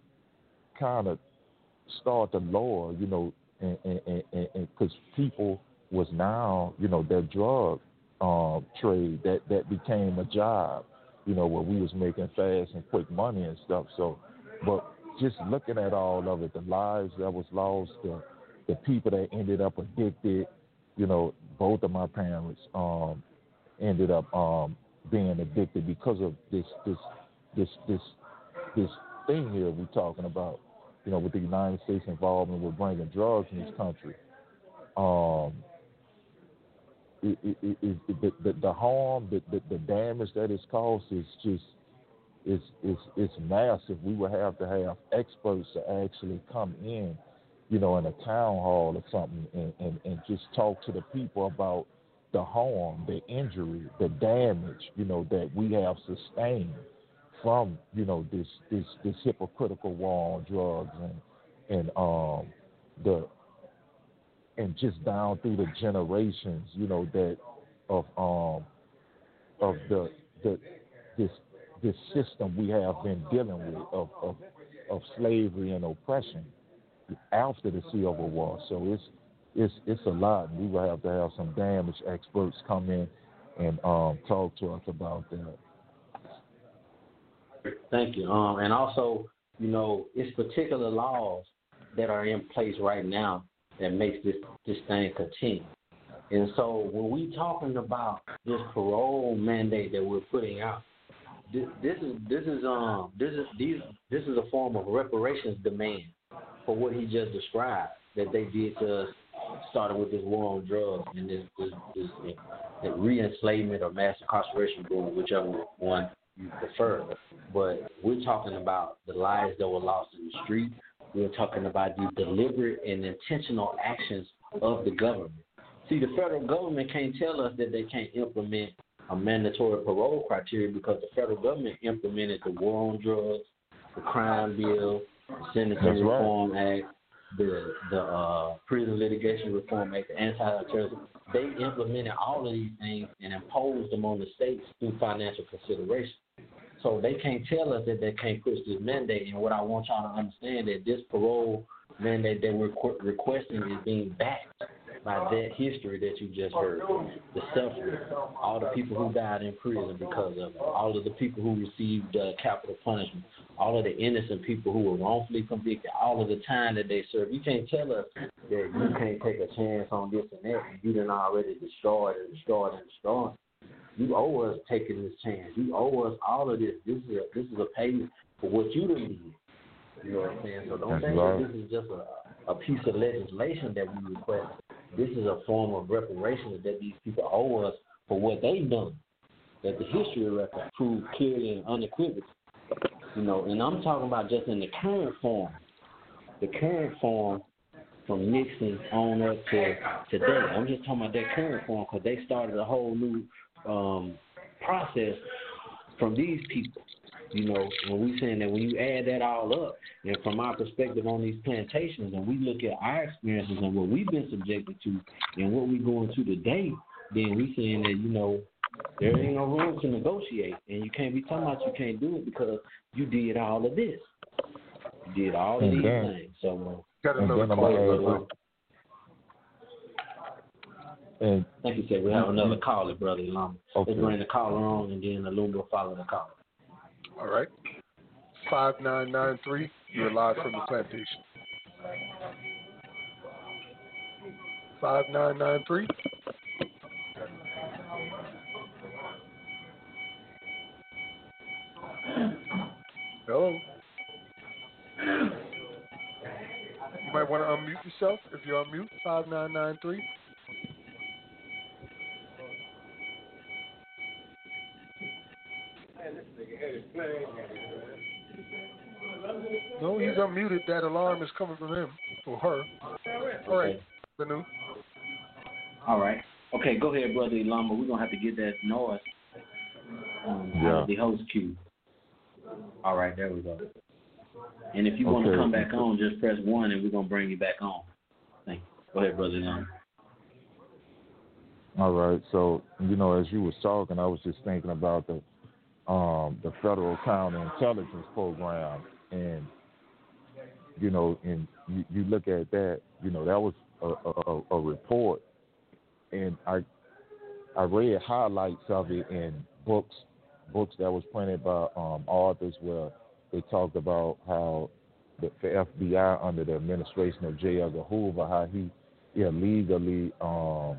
kind of start to lower, you know, and and because people was now, you know, that drug um, trade that that became a job, you know, where we was making fast and quick money and stuff. So, but just looking at all of it, the lives that was lost, the the people that ended up addicted, you know, both of my parents um, ended up um, being addicted because of this this this this this thing here we're talking about, you know, with the United States involvement with bringing drugs in this country. Um, it, it, it, the, the, harm, the, the, the damage that it's caused is just it's, it's, it's massive. We would have to have experts to actually come in, you know, in a town hall or something and, and, and just talk to the people about the harm, the injury, the damage, you know, that we have sustained from, you know, this this this hypocritical war on drugs and and um the and just down through the generations, you know, that of um of the the this this system we have been dealing with of of, of slavery and oppression after the Civil War. So it's it's it's a lot. We will have to have some damage experts come in and um, talk to us about that. Thank you. Um, and also, you know, it's particular laws that are in place right now that makes this this thing continue. And so when we talking about this parole mandate that we're putting out, this, this is this is um this is these this is a form of reparations demand for what he just described that they did to us, starting with this war on drugs and this this, this, this re-enslavement or mass incarceration boom, whichever one you prefer. But we're talking about the lives that were lost in the street. We're talking about the deliberate and intentional actions of the government. See, the federal government can't tell us that they can't implement a mandatory parole criteria because the federal government implemented the War on Drugs, the Crime Bill, the Sentencing Reform. Act, the the uh, Prison Litigation Reform Act, the Anti-Terrorism. They implemented all of these things and imposed them on the states through financial consideration. So they can't tell us that they can't push this mandate. And what I want y'all to understand that this parole mandate that we're requesting is being backed by that history that you just heard, the suffering, all the people who died in prison because of it, all of the people who received uh, capital punishment, all of the innocent people who were wrongfully convicted, all of the time that they served. You can't tell us that you can't take a chance on this and that, you done already destroyed and destroyed and destroyed. You owe us taking this chance. You owe us all of this. This is a this is a payment for what you done did. You know what I'm saying? So don't think that this is just a, a piece of legislation that we request. This is a form of reparations that these people owe us for what they've done. That the history record proved clearly and unequivocally. You know, and I'm talking about just in the current form. The current form from Nixon on up to today. I'm just talking about that current form because they started a whole new um, process from these people. You know, when we saying that when you add that all up, and from our perspective on these plantations, and we look at our experiences and what we've been subjected to, and what we're going to today, then we saying that you know there ain't no room to negotiate, and you can't be talking about you can't do it because you did all of this, you did all of And these things. So, Got And another then I'm call. gonna add- and like you said, we have another mm-hmm. caller, brother Lama. Okay. Let's bring the caller on, and then the Luma will follow the caller. All right. 5993, you're live from the plantation. 5993. Hello. You might want to unmute yourself if you're on mute. 5993. No, he's unmuted. That alarm is coming from him or her. All right, Benu. All right. Okay, go ahead, brother Lama. We're gonna have to get that noise um, out Yeah. of the host queue. All right, there we go. And if you want to come back on, just press one, and we're gonna bring you back on. Thank you. Go ahead, brother Lama. All right. So, you know, as you was talking, I was just thinking about the um the federal counterintelligence program and you know, and you, you look at that, you know, that was a, a, a- report and I I read highlights of it in books books that was printed by um, authors where they talked about how the, the FBI under the administration of J. Edgar Hoover, how he illegally um,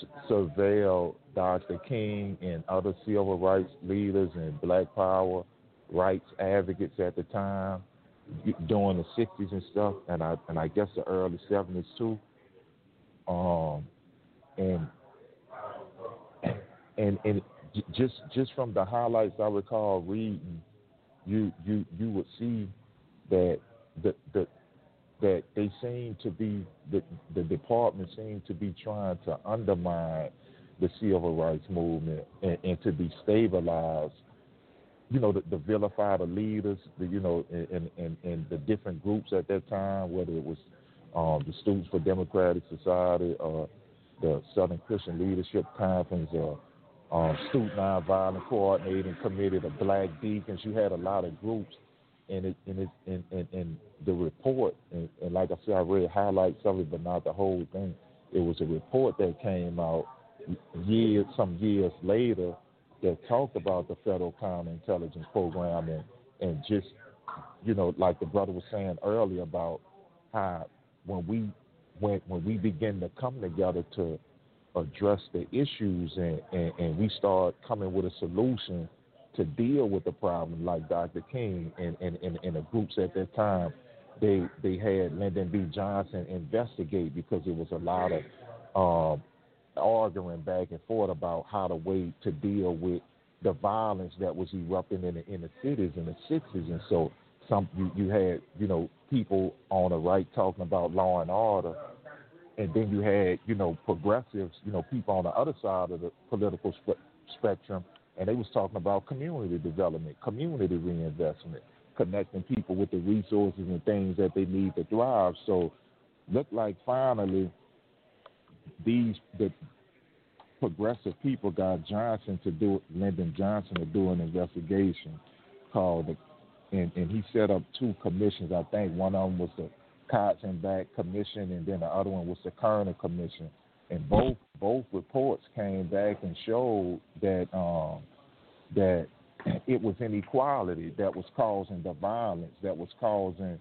s- surveilled Dr. King and other civil rights leaders and Black Power rights advocates at the time during the '60s and stuff, and I and I guess the early '70s too. Um, and and and just just from the highlights I recall reading, you you you would see that the the that they seem to be the the department seemed to be trying to undermine the civil rights movement and, and to destabilize you know, the, the vilify the leaders, the, you know, and, and, and the different groups at that time, whether it was um, the Students for Democratic Society or the Southern Christian Leadership Conference or um, Student Nonviolent Coordinating Committee, the Black Deacons. You had a lot of groups, and it and it and, and, and the report, and, and like I said, I read highlights of it, but not the whole thing. It was a report that came out years, some years later, that talked about the federal counterintelligence program and, and just, you know, like the brother was saying earlier about how when we when when we begin to come together to address the issues and, and, and we start coming with a solution to deal with the problem like Dr. King and, and, and, and the groups at that time, they they had Lyndon B. Johnson investigate because it was a lot of um, arguing back and forth about how to way to deal with the violence that was erupting in the inner cities in the sixties, and so some you, you had you know people on the right talking about law and order, and then you had you know progressives, you know people on the other side of the political spe- spectrum, and they was talking about community development, community reinvestment, connecting people with the resources and things that they need to thrive. So, look like finally these the progressive people got Johnson to do Lyndon Johnson to do an investigation called the and, and he set up two commissions. I think one of them was the Katzenbach Commission, and then the other one was the Kerner Commission. And both both reports came back and showed that um, that it was inequality that was causing the violence, that was causing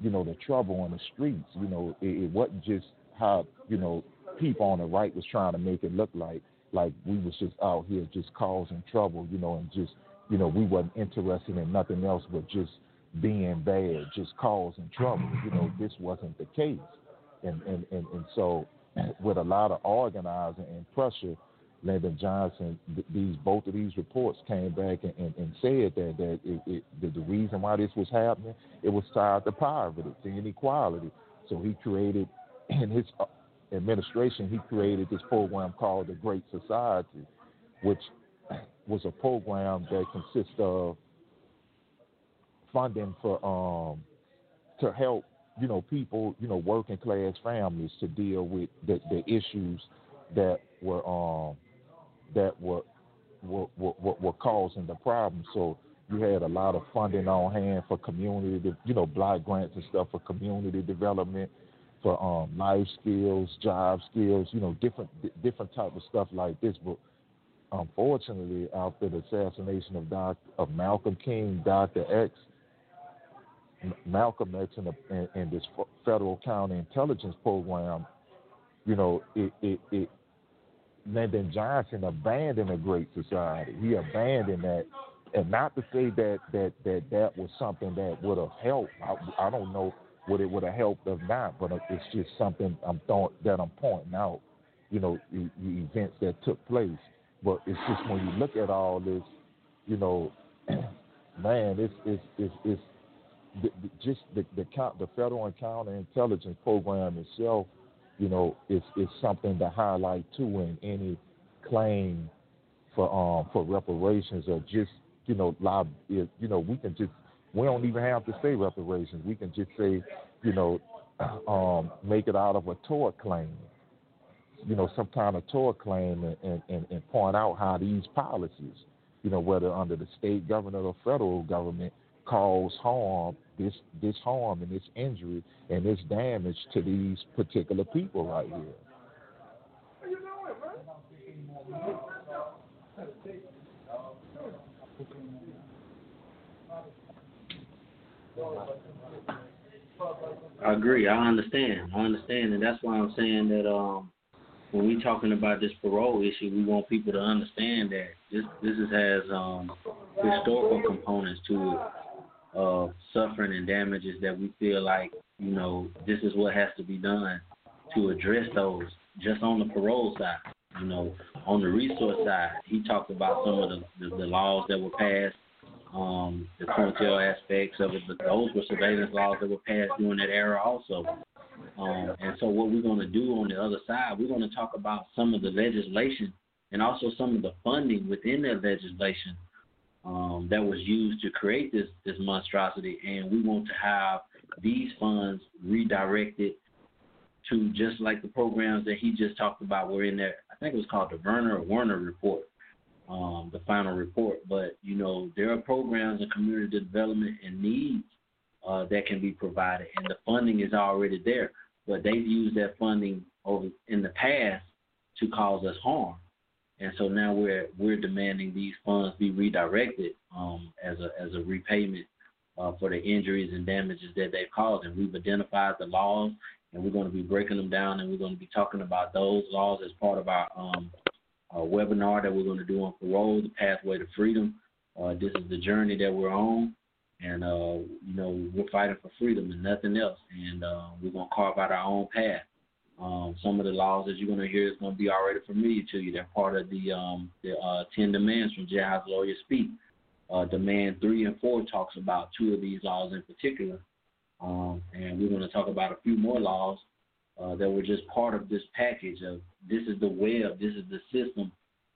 you know the trouble on the streets. You know, it, it wasn't just how you know people on the right was trying to make it look like like we was just out here just causing trouble, you know, and just you know, we wasn't interested in nothing else but just being bad, just causing trouble. You know, this wasn't the case. And and, and, and so with a lot of organizing and pressure, Lyndon Johnson, these both of these reports came back and, and, and said that that it, it, the, the reason why this was happening, it was tied to poverty, to inequality. So he created in his uh, administration, he created this program called the Great Society, which was a program that consists of funding for um to help you know people you know working class families to deal with the, the issues that were um that were were, were were causing the problem. So you had a lot of funding on hand for community, you know, block grants and stuff for community development, for um, life skills, job skills, you know, different different type of stuff like this. But unfortunately, after the assassination of Doc, of Malcolm King, Dr. X, Malcolm X, and, and, and this federal counterintelligence program, you know, it, it, it Lyndon Johnson abandoned a great society. He abandoned that, and not to say that that that that was something that would have helped. I, I don't know what it would have helped or not, but it's just something I'm throwing, that I'm pointing out. You know, the, the events that took place. But it's just when you look at all this, you know, man, it's it's it's, it's the, the, just the the, count, the federal and counterintelligence program itself you know, is is something to highlight too in any claim for um for reparations or just you know lob you know we can just we don't even have to say reparations. We can just say you know um make it out of a tort claim you know some kind of tort claim and and, and, and point out how these policies you know whether under the state government or federal government cause harm, this this harm and this injury and this damage to these particular people right here. I agree. I understand. I understand, and that's why I'm saying that um, when we're talking about this parole issue, we want people to understand that this this has um, historical components to it of suffering and damages that we feel like you know this is what has to be done to address those. Just on the parole side, you know, on the resource side, he talked about some of the, the, the laws that were passed um, the cartel aspects of it, but those were surveillance laws that were passed during that era also. Um, and so what we're going to do on the other side, we're going to talk about some of the legislation and also some of the funding within that legislation um, that was used to create this this monstrosity, and we want to have these funds redirected to just like the programs that he just talked about were in there. I think it was called the Werner or Werner report um, the final report. But you know, there are programs and community development and needs uh, that can be provided, and the funding is already there. But they've used that funding over in the past to cause us harm, and so now we're we're demanding these funds be redirected um, as a as a repayment uh, for the injuries and damages that they've caused. And we've identified the laws, and we're going to be breaking them down, and we're going to be talking about those laws as part of our um, webinar that we're going to do on parole, the pathway to freedom. Uh, this is the journey that we're on, and uh, you know we're fighting for freedom and nothing else. And uh, we're going to carve out our own path. Um, some of the laws that you're going to hear is going to be already familiar to you. They're part of the um, the uh, ten demands from Jailhouse Lawyers Speak. Uh, demand three and four talks about two of these laws in particular, um, and we're going to talk about a few more laws uh, that were just part of this package of this is the web, this is the system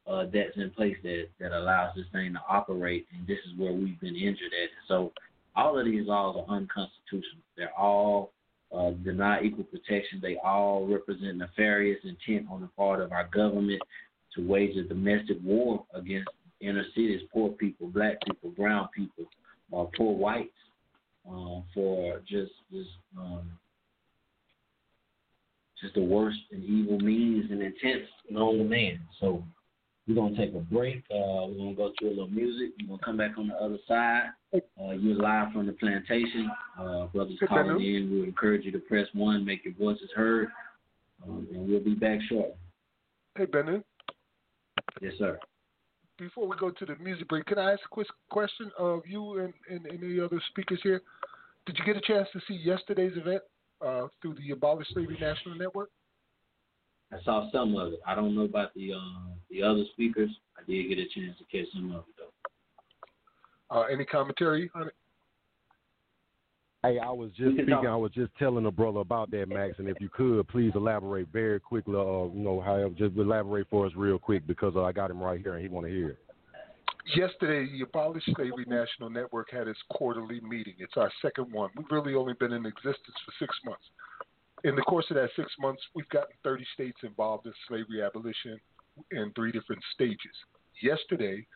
uh, that's in place that, that allows this thing to operate, and this is where we've been injured at. So all of these laws are unconstitutional. They're all uh, deny equal protection. They all represent nefarious intent on the part of our government to wage a domestic war against inner cities, poor people, black people, brown people, uh, poor whites, uh, for just just um, just the worst and evil means and intents known to man. So we're gonna take a break. Uh, we're gonna go through a little music. We're gonna come back on the other side. Uh, you're live from the plantation. Uh, brothers calling in. We encourage you to press one, make your voices heard, um, and we'll be back shortly. Hey, Bennett. Yes, sir. Before we go to the music break, can I ask a quick question of you and, and any other speakers here? Did you get a chance to see yesterday's event uh, through the Abolish Slavery National Network? I saw some of it. I don't know about the um, the other speakers. I did get a chance to catch some of it though. Uh, any commentary on it? Hey, I was just speaking. I was just telling the brother about that, Max. And if you could, please elaborate very quickly. Uh, you know, however, just elaborate for us real quick because uh, I got him right here and he want to hear it. Yesterday, the Abolish Slavery National Network had its quarterly meeting. It's our second one. We've really only been in existence for six months. In the course of that six months, we've gotten 30 states involved in slavery abolition in three different stages. Yesterday,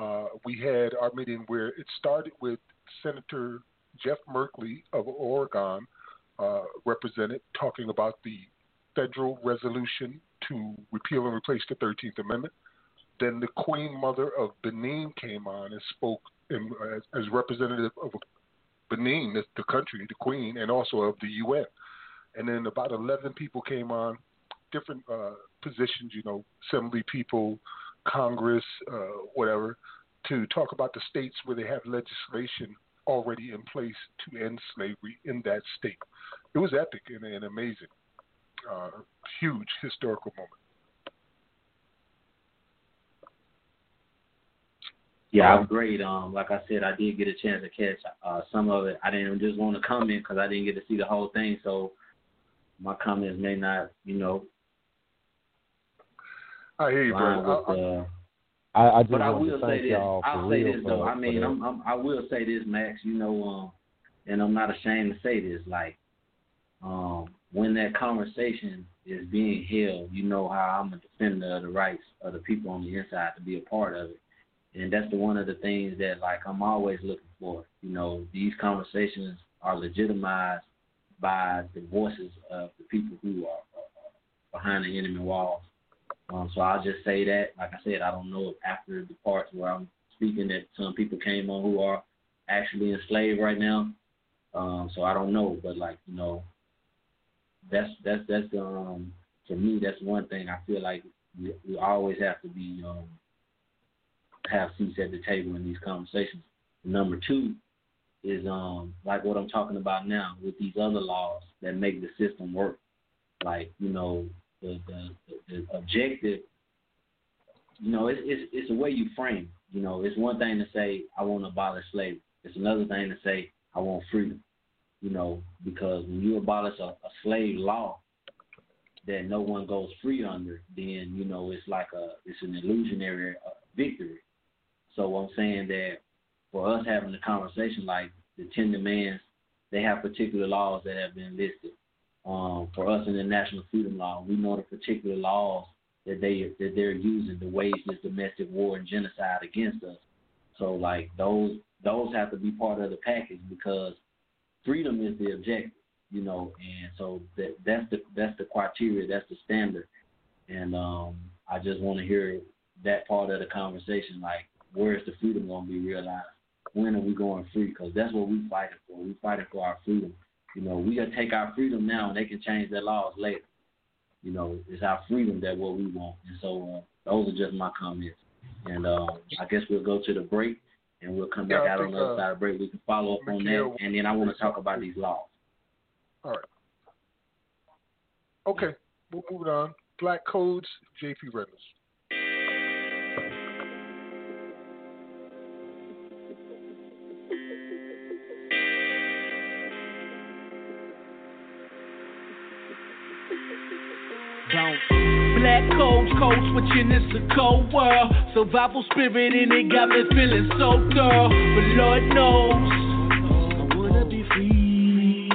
uh, we had our meeting where it started with Senator Jeff Merkley of Oregon, uh, represented, talking about the federal resolution to repeal and replace the 13th Amendment. Then the Queen Mother of Benin came on and spoke in, as, as, representative of Benin, the, the country, the Queen, and also of the UN. And then about 11 people came on, different uh, positions, you know, assembly people, Congress, uh, whatever, to talk about the states where they have legislation already in place to end slavery in that state. It was epic and, and amazing. Uh, huge historical moment. Yeah, I'm great. Um, like I said, I did get a chance to catch uh, some of it. I didn't just want to comment because I didn't get to see the whole thing, so my comments may not, you know. I hear you, bro. With, uh, I, I just but I will to say this. I'll say this though. I mean. I'm, I'm, I will say this, Max. You know, um, and I'm not ashamed to say this. Like, um, when that conversation is being held, you know how I'm a defender of the rights of the people on the inside to be a part of it and that's the one of the things that like I'm always looking for. You know, these conversations are legitimized by the voices of the people who are behind the enemy walls. Um, so I'll just say that. Like I said, I don't know if after the parts where I'm speaking that some people came on who are actually enslaved right now. Um, so I don't know, but like you know, that's that's that's um for me that's one thing I feel like we, we always have to be um have seats at the table in these conversations. Number two is um like what I'm talking about now with these other laws that make the system work. Like you know the the, the objective. You know, it's it's it's a way you frame. You know, it's one thing to say I want to abolish slavery. It's another thing to say I want freedom. You know, because when you abolish a, a slave law that no one goes free under, then you know it's like a it's an illusionary uh, victory. So I'm saying that for us having the conversation, like the ten demands, they have particular laws that have been listed. Um, for us in the national freedom law, we know the particular laws that they that they're using to wage this domestic war and genocide against us. So like those those have to be part of the package because freedom is the objective, you know, and so that that's the that's the criteria, that's the standard. And um I just want to hear that part of the conversation, like where's the freedom going to be realized? When are we going free? Because that's what we're fighting for. We're fighting for our freedom. You know, we gotta take our freedom now, and they can change their laws later. You know, it's our freedom that what we want. And so uh, those are just my comments. And uh, I guess we'll go to the break, and we'll come back Yeah, out on the other uh, side of the break. We can follow up on that, and then I want to talk about these laws. All right. Okay, we'll move on. Black Codes, JP Reynolds. Switching, it's a cold world. Survival spirit in it got me feeling so girl. But Lord knows, I wanna be free.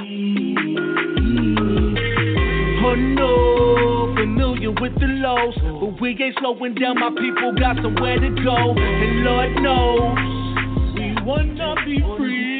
Oh no, familiar with the lows. But we ain't slowing down, my people got somewhere to go. And Lord knows, we wanna be free.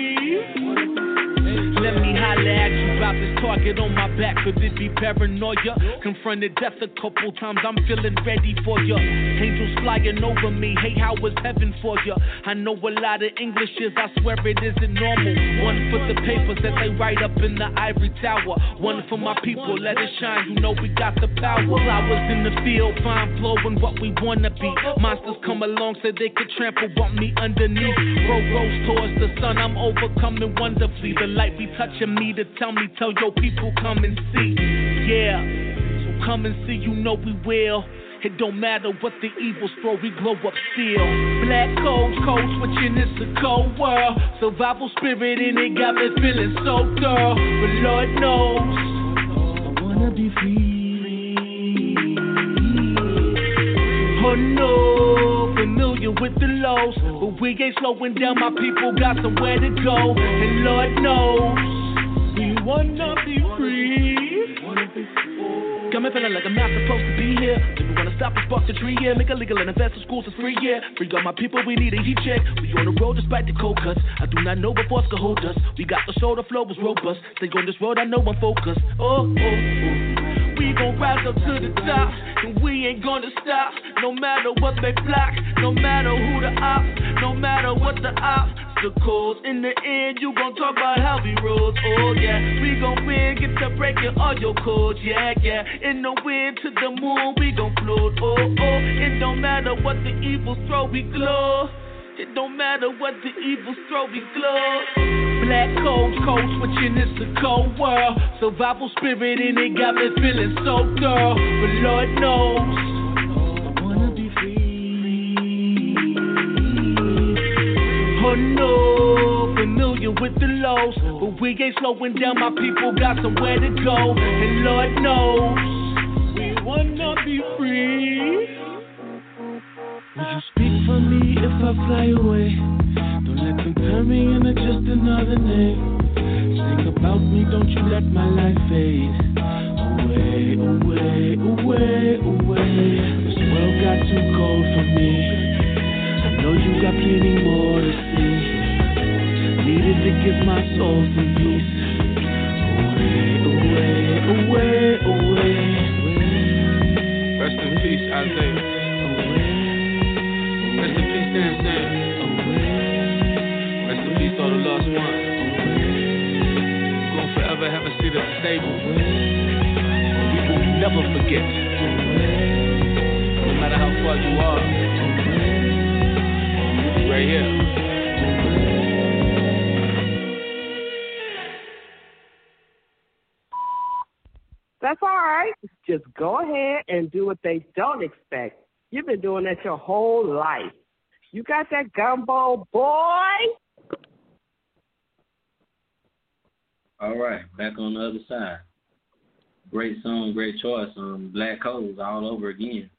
Let me holler at you about this target on my back. Could it be paranoia? Confronted death a couple times, I'm feeling ready for ya. Angels flying over me, hey, how was heaven for ya? I know a lot of Englishes, I swear it isn't normal. One for the papers that they write up in the ivory tower. One for my people, let it shine, you know we got the power. Flowers in the field, fine flowing what we wanna be. Monsters come along so they could trample, want me underneath. Road rose towards the sun, I'm overcoming wonderfully. The light be touching me to tell me, tell your people come and see. Yeah, so come and see, you know we will. It don't matter what the evils throw, we glow up still. Black codes, code switching, it's a cold world. Survival spirit in it got me feeling so girl. But Lord knows, I wanna be free. Oh no, familiar with the lows. But we ain't slowing down, my people got somewhere to go. And Lord knows, we wanna be free. Me feeling like I'm not supposed to be here. Do we wanna stop and spark the tree? Yeah, make it legal and invest in schools is free. Yeah, free all my people, we need a heat check. We on the road despite the cold cuts. I do not know what force can hold us. We got the shoulder flow was robust. Stay on this road, I know I'm focused. Oh, oh, oh. We gon' rise up to the top, and we ain't gonna stop. No matter what they block, no matter who the ops, no matter what the obstacles. In the end, you gon' talk about how we rose. Oh yeah, we gon' win, get to breaking all your codes. Yeah, yeah. In the wind to the moon, we gon' float. Oh oh, it don't matter what the evil throw, we glow. It don't matter what the evil throw, we glow. Black cold, cold switching, it's a cold world. Survival spirit in it got me feeling so girl. But Lord knows. Oh no, familiar with the lows. But we ain't slowing down, my people got somewhere to go. And Lord knows, we wanna be free. Would you speak for me if I fly away? Don't let them turn me into just another name. Sing about me, don't you let my life fade. Away, away, away, away. This world got too cold for me. I know you got plenty more to see needed to get my soul some peace. Away, away, away, away. Rest in peace, Isaiah. Rest in peace, Sam Sam. Rest in peace, all the lost ones. Gonna forever have a seat at the table. We will never forget. No matter how far you are, right here. That's all right. Just go ahead and do what they don't expect. You've been doing that your whole life. You got that gumbo, boy? All right, back on the other side. Great song, great choice. Um, Black Codes all over again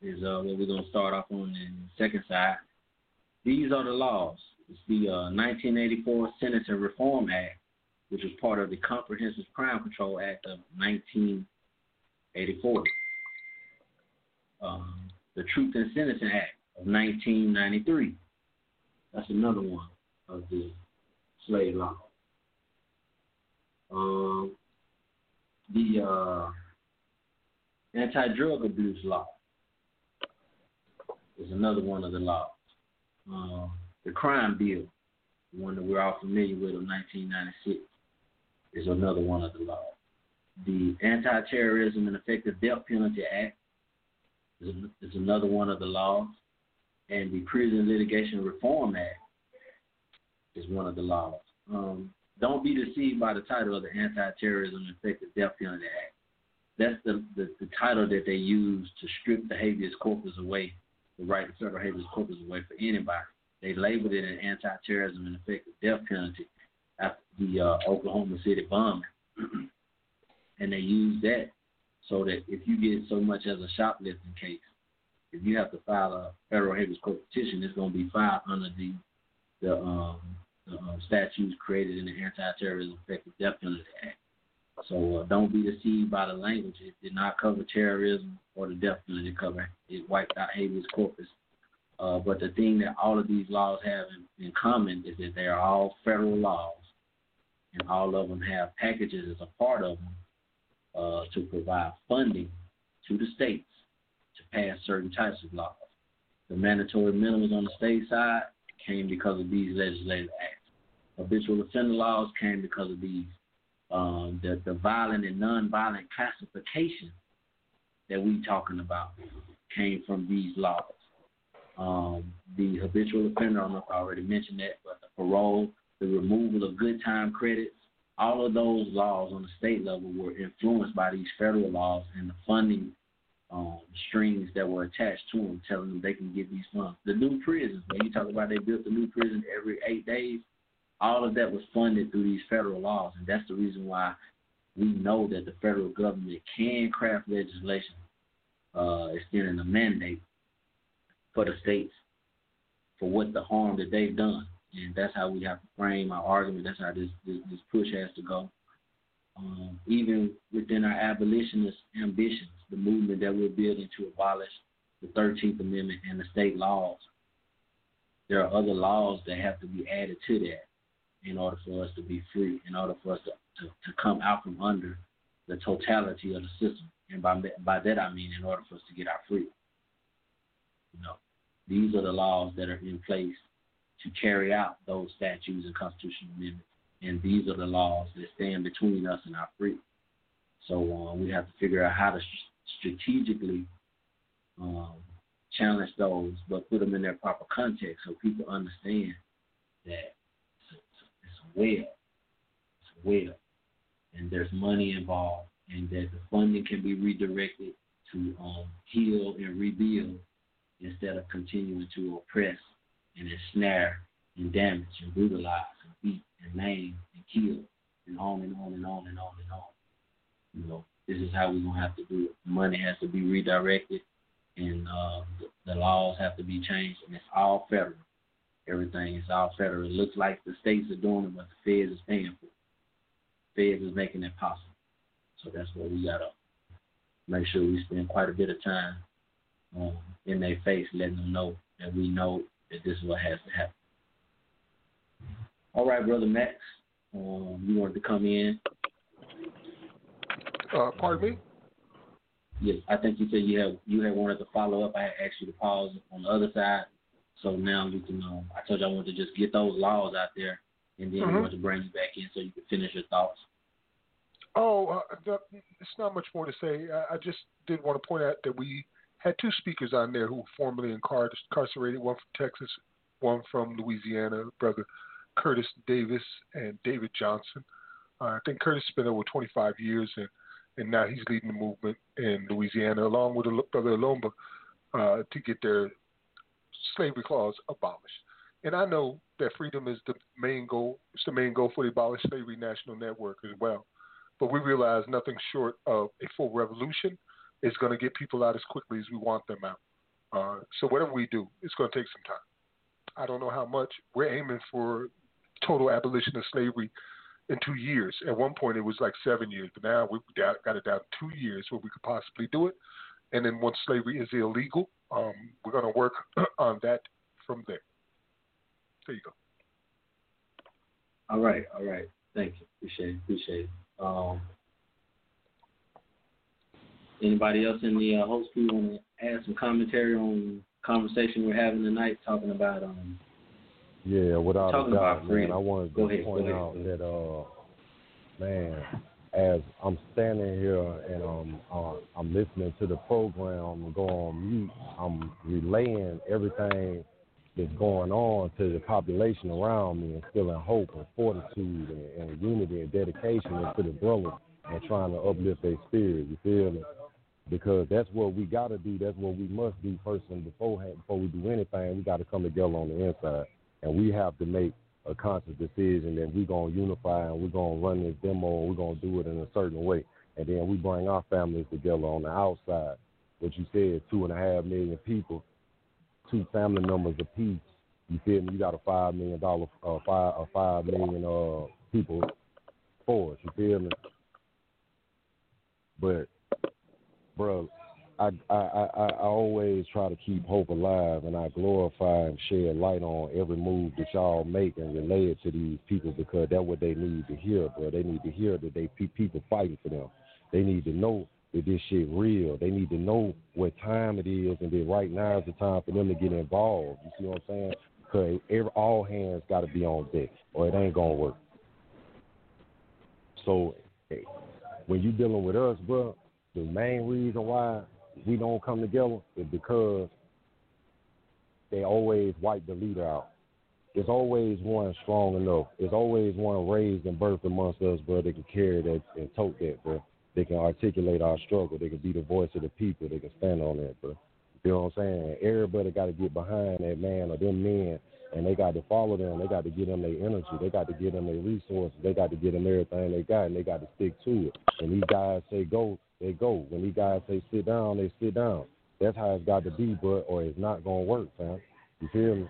is uh, what we're gonna start off on the second side. These are the laws. It's the uh, 1984 Sentencing Reform Act, which was part of the Comprehensive Crime Control Act of 1984. Um, the Truth in Sentencing Act of 1993. That's another one of the slave law. Um, the uh, anti-drug abuse law is another one of the laws. Uh, the crime bill, the one that we're all familiar with of 1996, is another one of the laws. The Anti-Terrorism and Effective Death Penalty Act is, is another one of the laws, and the Prison Litigation Reform Act is one of the laws. Um, don't be deceived by the title of the Anti-Terrorism and Effective Death Penalty Act. That's the, the, the title that they use to strip the habeas corpus away, the right to federal habeas corpus away for anybody. They labeled it an anti-terrorism and effective death penalty after the uh, Oklahoma City bombing, and they use that so that if you get so much as a shoplifting case, if you have to file a federal habeas corpus petition, it's going to be filed under the the um, the um, statutes created in the Anti-Terrorism Effective Death Penalty Act. So uh, don't be deceived by the language. It did not cover terrorism or the death penalty. It covered it wiped out habeas corpus. Uh, but the thing that all of these laws have in, in common is that they are all federal laws, and all of them have packages as a part of them uh, to provide funding to the states to pass certain types of laws. The mandatory minimums on the state side came because of these legislative acts. Habitual offender laws came because of these. Um, the, the violent and nonviolent classification that we talking about came from these laws. Um, the habitual offender, I don't know if I already mentioned that, but the parole, the removal of good time credits, all of those laws on the state level were influenced by these federal laws and the funding um, strings that were attached to them, telling them they can get these funds. The new prisons, when you talk about they built a new prison every eight days, all of that was funded through these federal laws, and that's the reason why we know that the federal government can craft legislation uh, extending a mandate for the states for what the harm that they've done, and that's how we have to frame our argument. That's how this this, this push has to go. Um, even within our abolitionist ambitions, the movement that we're building to abolish the 13th Amendment and the state laws, there are other laws that have to be added to that in order for us to be free, in order for us to, to, to come out from under the totality of the system. And by, by that I mean in order for us to get our freedom. You know, these are the laws that are in place to carry out those statutes and constitutional amendments. And these are the laws that stand between us and our freedom. So uh, we have to figure out how to strategically um, challenge those, but put them in their proper context so people understand that it's a, it's a. It's a web. And there's money involved, and that the funding can be redirected to um, heal and rebuild instead of continuing to oppress and ensnare and damage and brutalize and beat and maim and kill and on and on and on and on and on. You know, this is how we're gonna have to do it. Money has to be redirected, and uh, the, the laws have to be changed, and it's all federal. Everything is all federal. It looks like the states are doing it, but the feds is paying for it. Feds is making it possible. So that's what we gotta make sure we spend quite a bit of time um, in their face, letting them know that we know that this is what has to happen. All right, brother Max, um, you wanted to come in. Uh, pardon me. Yes, I think you said you had you had wanted to follow up. I had asked you to pause on the other side, so now you can. Um, I told you I wanted to just get those laws out there, and then Mhm. we want to bring you back in so you could finish your thoughts. Oh, it's not much more to say. I, I just did want to point out that we had two speakers on there who were formerly incarcerated, one from Texas, one from Louisiana, brother Curtis Davis and David Johnson. Uh, I think Curtis spent over 25 years, and, and now he's leading the movement in Louisiana, along with brother Alomba, uh, to get their slavery clause abolished. And I know that freedom is the main goal. It's the main goal for the Abolish Slavery National Network as well. But we realize nothing short of a full revolution is going to get people out as quickly as we want them out. Uh, so whatever we do, it's going to take some time. I don't know how much. We're aiming for total abolition of slavery in two years. At one point, it was like seven years, but now we've got it down to two years where we could possibly do it. And then once slavery is illegal, um, we're going to work on that from there. There you go. All right, all right. Thank you. Appreciate it. Appreciate it. Um, anybody else in the uh, host crew want to add some commentary on the conversation we're having tonight, talking about um. Yeah, without talking a doubt, about freedom. man. I wanted to Go ahead, point out ahead. that uh, man, as I'm standing here and um, uh, I'm listening to the program and go on mute, I'm relaying everything that's going on to the population around me, instilling hope and fortitude and, and unity and dedication into the brothers and trying to uplift their spirit. You feel me? Because that's what we got to do. That's what we must do first and beforehand. Before we do anything, we got to come together on the inside, and we have to make a conscious decision that we're gonna unify and we're gonna run this demo and we're gonna do it in a certain way, and then we bring our families together on the outside. What you said, two and a half million people, two family members apiece. You feel me? You got a five million dollar, uh, five, a five million uh people force. You feel me? But, bro, I, I I I always try to keep hope alive, and I glorify and shed light on every move that y'all make and relay it to these people because that's what they need to hear, bro. They need to hear that they people fighting for them. They need to know that this shit real. They need to know what time it is, and that right now is the time for them to get involved. You see what I'm saying? Because every, all hands got to be on deck, or it ain't gonna work. So when you dealing with us, bro, the main reason why we don't come together is because they always wipe the leader out. There's always one strong enough. There's always one raised and birthed amongst us, bro, that can carry that and tote that, bro. They can articulate our struggle. They can be the voice of the people. They can stand on that, bro. You know what I'm saying? Everybody got to get behind that man or them men, and they got to follow them. They got to give them their energy. They got to give them their resources. They got to give them everything they got, and they got to stick to it. And these guys say go, they go. When these guys say sit down, they sit down. That's how it's got to be, bro, or it's not gonna work, fam. You feel me?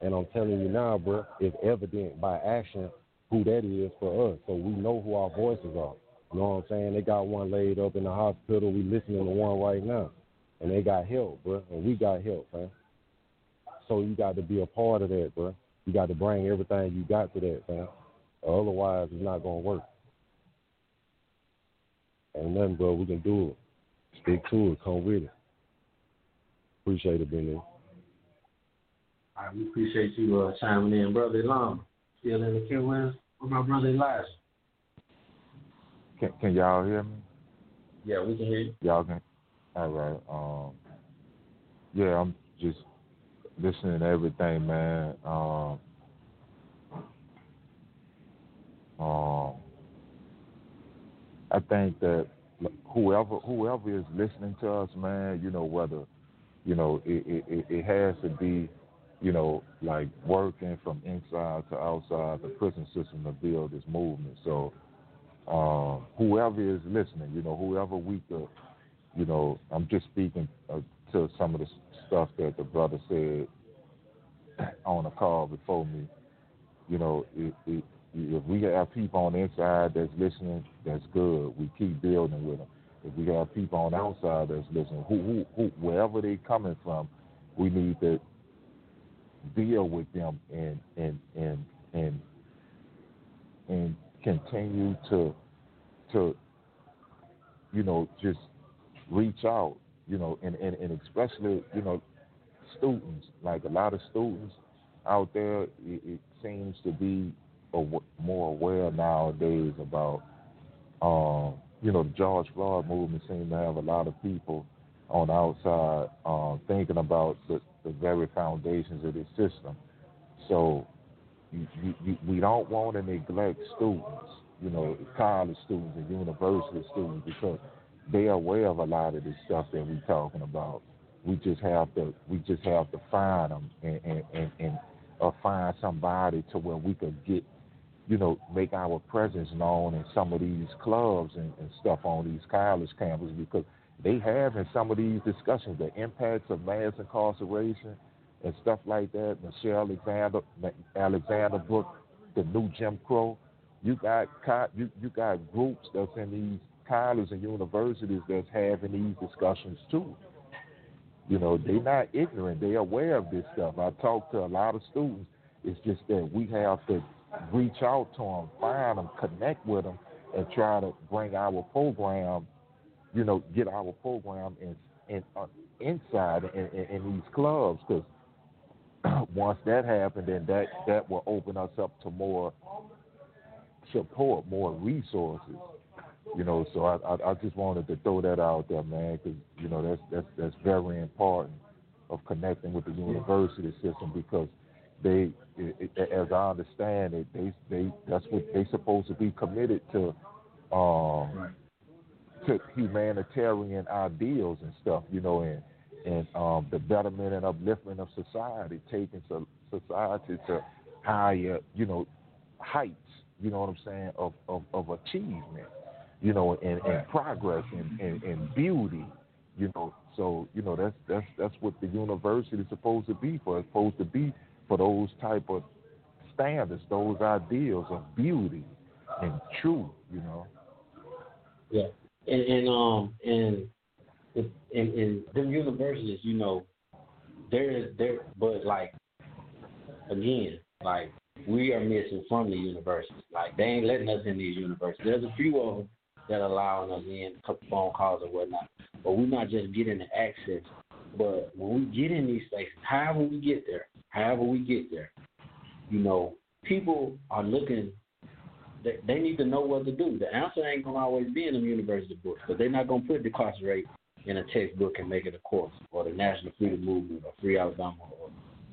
And I'm telling you now, bro, it's evident by action who that is for us. So we know who our voices are. You know what I'm saying? They got one laid up in the hospital. We listening to one right now. And they got help, bro. And we got help, man. So you got to be a part of that, bro. You got to bring everything you got to that, fam. Otherwise, it's not going to work. Ain't nothing, bro. We can do it. Stick to it. Come with it. Appreciate it, Benny. All right, we appreciate you uh, chiming in, brother Lam. Still in the queue, with my brother Elijah? Can, can y'all hear me? Yeah, we can hear you. Y'all can. All right. Um. Yeah, I'm just listening to everything, man. Um. Um. I think that whoever whoever is listening to us, man, you know whether you know it it, it- has to be you know like working from inside to outside the prison system to build this movement. So um, whoever is listening, you know, whoever we could, you know, I'm just speaking uh, to some of the stuff that the brother said on the call before me. You know, it, it, if we have people on the inside that's listening, that's good. We keep building with them. If we have people on the outside that's listening, who, who, who, wherever they coming from, we need to deal with them and and and and and continue to to you know just reach out you know and, and, and especially you know students like a lot of students out there it, it seems to be more aware nowadays about um you know, the George Floyd movement seems to have a lot of people on the outside um, thinking about the, the very foundations of this system. So you, you, we don't want to neglect students, you know, college students and university students because they're aware of a lot of this stuff that we're talking about. We just have to we just have to find them and and, and, and or find somebody to where we could get you know, make our presence known in some of these clubs and, and stuff on these college campuses because they have in some of these discussions the impacts of mass incarceration and stuff like that. Michelle Alexander Alexander book, The New Jim Crow. You got you you got groups that's in these colleges and universities that's having these discussions too. You know, they're not ignorant. They're aware of this stuff. I talk to a lot of students. It's just that we have to reach out to them, find them, connect with them, and try to bring our program, you know, get our program in, in uh, inside in, in, in these clubs. Because once that happens, then that that will open us up to more support, more resources. You know, so I, I I just wanted to throw that out there, man, because you know that's that's that's very important of connecting with the university system because they, as I understand it, they they that's what they supposed to be committed to, um, right. to humanitarian ideals and stuff, you know, and and um, the betterment and upliftment of society, taking so, society to higher, you know, heights, you know what I'm saying, of of, of achievement, you know, and, and progress and, and, and beauty, you know. So you know that's that's that's what the university is supposed to be for. It's supposed to be for those type of standards, those ideals of beauty and truth, you know. Yeah, and and um and in in them universities, you know, there is there but like again, like we are missing from the universities. Like they ain't letting us in these universities. There's a few of them that are allowing us in, couple phone calls or whatnot. But we're not just getting the access. But when we get in these places, however we get there, however we get there, you know, people are looking. They, they need to know what to do. The answer ain't gonna always be in them university books, but they're not gonna put decarcerate in a textbook and make it a course, or the National Freedom Movement, or Free Alabama, or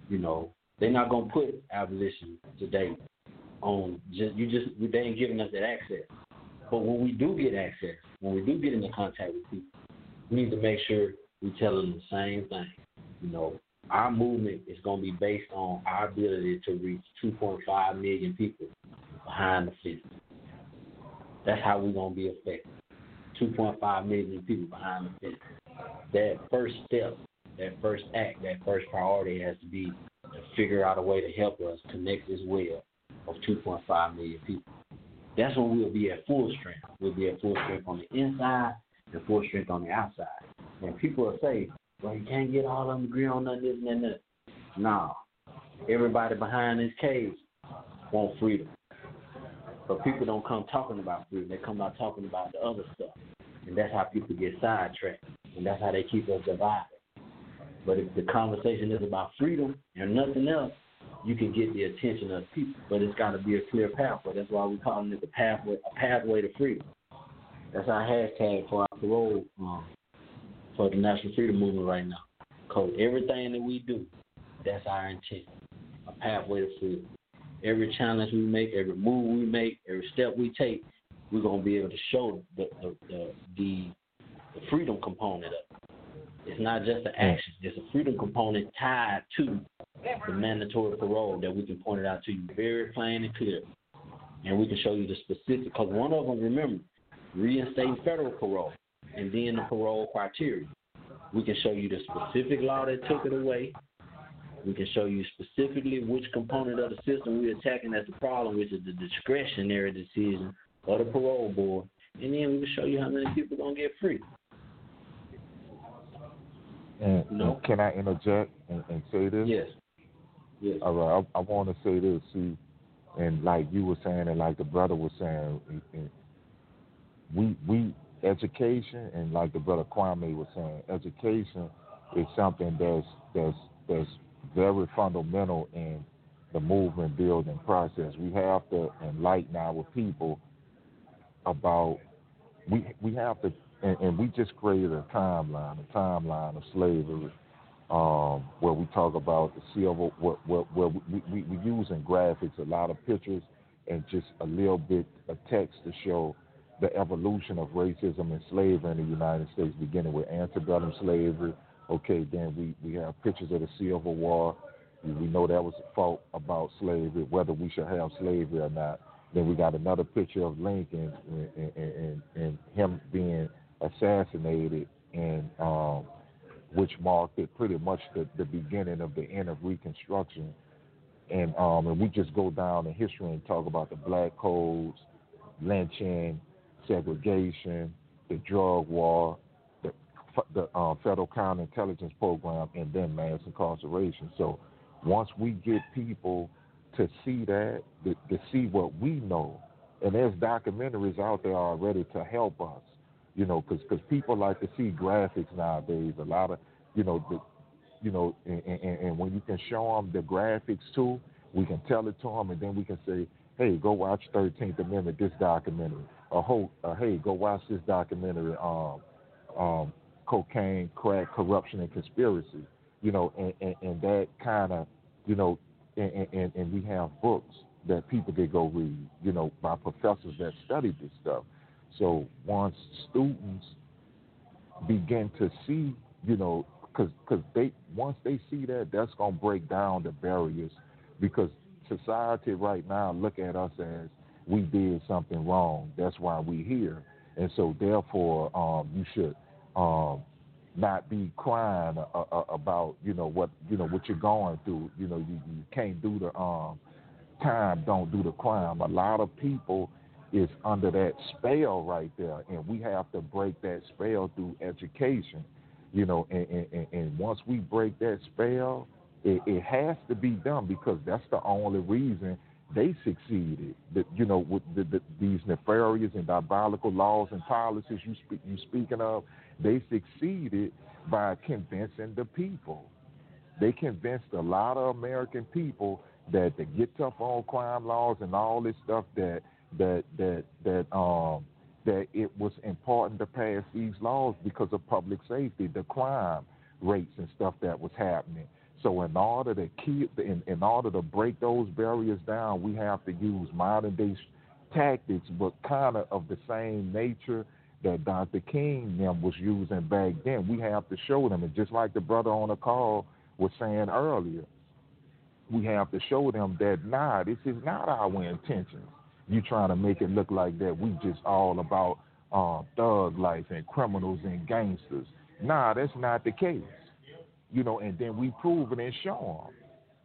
you know, they're not gonna put abolition today on. Just you just they ain't giving us that access. But when we do get access, when we do get into contact with people, we need to make sure we tell them the same thing. You know, our movement is going to be based on our ability to reach 2.5 million people behind the fence. That's how we're going to be effective. 2.5 million people behind the fence. That first step, that first act, that first priority has to be to figure out a way to help us connect this web of 2.5 million people. That's when we'll be at full strength. We'll be at full strength on the inside and full strength on the outside. And people will say, well, you can't get all of them agree on nothing, this and that. No. Everybody behind this cage want freedom. But people don't come talking about freedom. They come out talking about the other stuff. And that's how people get sidetracked. And that's how they keep us divided. But if the conversation is about freedom and nothing else, you can get the attention of people. But it's got to be a clear pathway. That's why we're calling it the pathway, a pathway to freedom. That's our hashtag for our parole um, for the National Freedom Movement right now. Because everything that we do, that's our intent, a pathway to freedom. Every challenge we make, every move we make, every step we take, we're gonna be able to show the the the, the, the freedom component of it. It's not just the hmm. action; it's a freedom component tied to the mandatory parole that we can point it out to you very plain and clear, and we can show you the specific. Because one of them, remember, reinstating federal parole and then the parole criteria. We can show you the specific law that took it away. We can show you specifically which component of the system we're attacking as the problem, which is the discretionary decision of the parole board. And then we can show you how many people are going to get free. And, no. and can I interject and, and, say this? Yes. Yes. All right. I, I want to say this. See, and like you were saying, and like the brother was saying, we we education and like the brother Kwame was saying, education is something that's that's that's very fundamental in the movement building process. We have to enlighten our people about we we have to, and, and we just created a timeline, a timeline of slavery, um, where we talk about the civil, where, where, where we, we we using graphics, a lot of pictures, and just a little bit of text to show the evolution of racism and slavery in the United States, beginning with antebellum slavery. Okay, then we, we have pictures of the Civil War. We, know that was fault about slavery, whether we should have slavery or not. Then we got another picture of Lincoln and, and, and, and him being assassinated, and um, which marked it pretty much the, the beginning of the end of Reconstruction. And um, and we just go down in history and talk about the black codes, lynching, segregation, the drug war, the, the uh, federal counterintelligence program, and then mass incarceration. So once we get people to see that, to, to see what we know, and there's documentaries out there already to help us, you know, because cause people like to see graphics nowadays. A lot of, you know, the, you know, and, and, and when you can show them the graphics too, we can tell it to them, and then we can say, hey, go watch 13th Amendment, this documentary. Or, ho- uh, hey, go watch this documentary, um, um, cocaine, crack, corruption, and conspiracy. You know, and, and, and that kind of, you know, and, and, and we have books that people can go read, you know, by professors that studied this stuff. So once students begin to see, you know, because cause they once they see that, that's gonna break down the barriers because society right now look at us as we did something wrong. That's why we're here, and so therefore um, you should um, not be crying uh, uh, about you know what you know what you're going through. You know you, you can't do the um, time, don't do the crime. A lot of people is under that spell right there, and we have to break that spell through education. You know, and, and, and once we break that spell, it, it has to be done because that's the only reason they succeeded. That you know, with the, the, these nefarious and diabolical laws and policies you speak you speaking of, they succeeded by convincing the people. They convinced a lot of American people that to get tough on crime laws and all this stuff that that that that um that it was important to pass these laws because of public safety, the crime rates and stuff that was happening. So in order to keep, in, in order to break those barriers down, we have to use modern day tactics, but kind of of the same nature that Dr. King them was using back then. We have to show them, and just like the brother on the call was saying earlier, we have to show them that nah, this is not our intentions. You trying to make it look like that we just all about uh, thug life and criminals and gangsters. Nah, that's not the case. You know, and then we prove it and show them.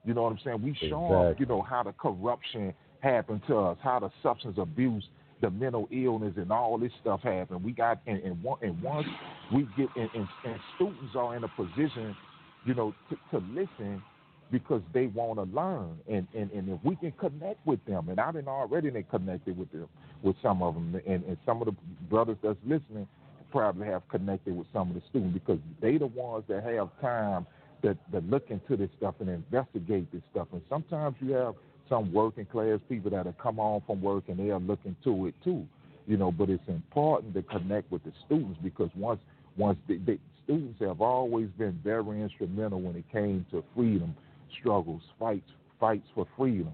You know what I'm saying? We show them, you know, how the corruption happened to us, how the substance abuse, the mental illness, and all this stuff happened. We got, and, and, one, and once we get, and, and, and students are in a position, you know, to, to listen because they want to learn. And, and, and if we can connect with them, and I've been already connected with them, with some of them, and, and some of the brothers that's listening probably have connected with some of the students because they the ones that have time that, that look into this stuff and investigate this stuff. And sometimes you have some working class people that have come on from work and they are looking to it too. You know, but it's important to connect with the students because once once the, they students have always been very instrumental when it came to freedom struggles, fights, fights for freedoms.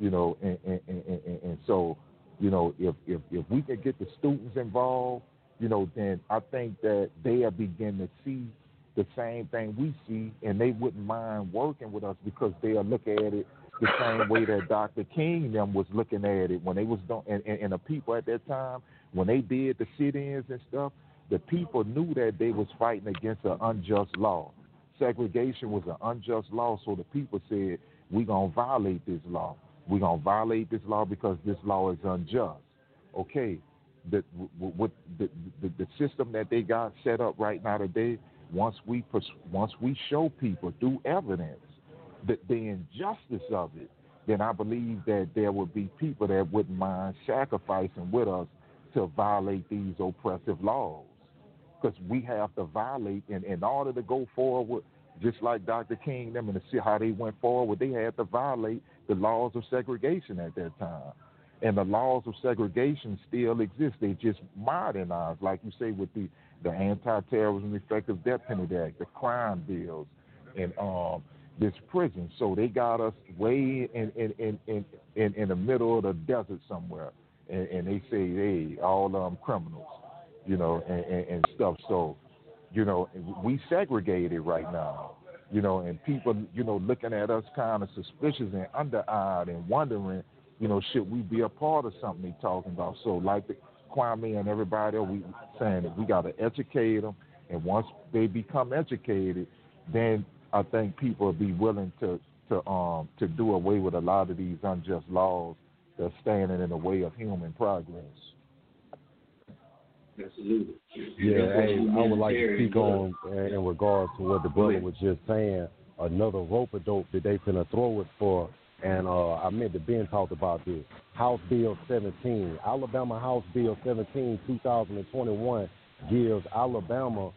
You know, and and, and, and, and so, you know, if, if if we can get the students involved, you know, then I think that they'll begin to see the same thing we see, and they wouldn't mind working with us because they'll look at it the same way that Dr. King them was looking at it when they was doing, and, and, and the people at that time when they did the sit-ins and stuff, the people knew that they was fighting against an unjust law. Segregation was an unjust law, so the people said, "We're gonna violate this law. We're gonna violate this law because this law is unjust." Okay, the with the, the system that they got set up right now today, once we pers- once we show people through evidence the, the injustice of it, then I believe that there would be people that wouldn't mind sacrificing with us to violate these oppressive laws. Because we have to violate, and in order to go forward, just like Dr. King them and to see how they went forward, they had to violate the laws of segregation at that time. And the laws of segregation still exist. They just modernized, like you say, with the the Anti-Terrorism Effective Death Penalty Act, the crime bills, and um, this prison. So they got us way in in in in, in, in the middle of the desert somewhere, and, and they say, hey, all um criminals, you know, and, and, and stuff. So, you know, we segregated right now you know, and people, you know, looking at us kind of suspicious and under-eyed and wondering, you know, should we be a part of something they talking about? So, like the Kwame and everybody, we saying that we got to educate them, and once they become educated, then I think people will be willing to to um to do away with a lot of these unjust laws that's standing in the way of human progress. Absolutely. Yeah, hey, I would like to speak on uh, in regards to what the brother was just saying. Another rope a dope that they finna throw it for, and uh, I meant that Ben talked about this. House Bill 17, Alabama House Bill 17, 2021 gives Alabama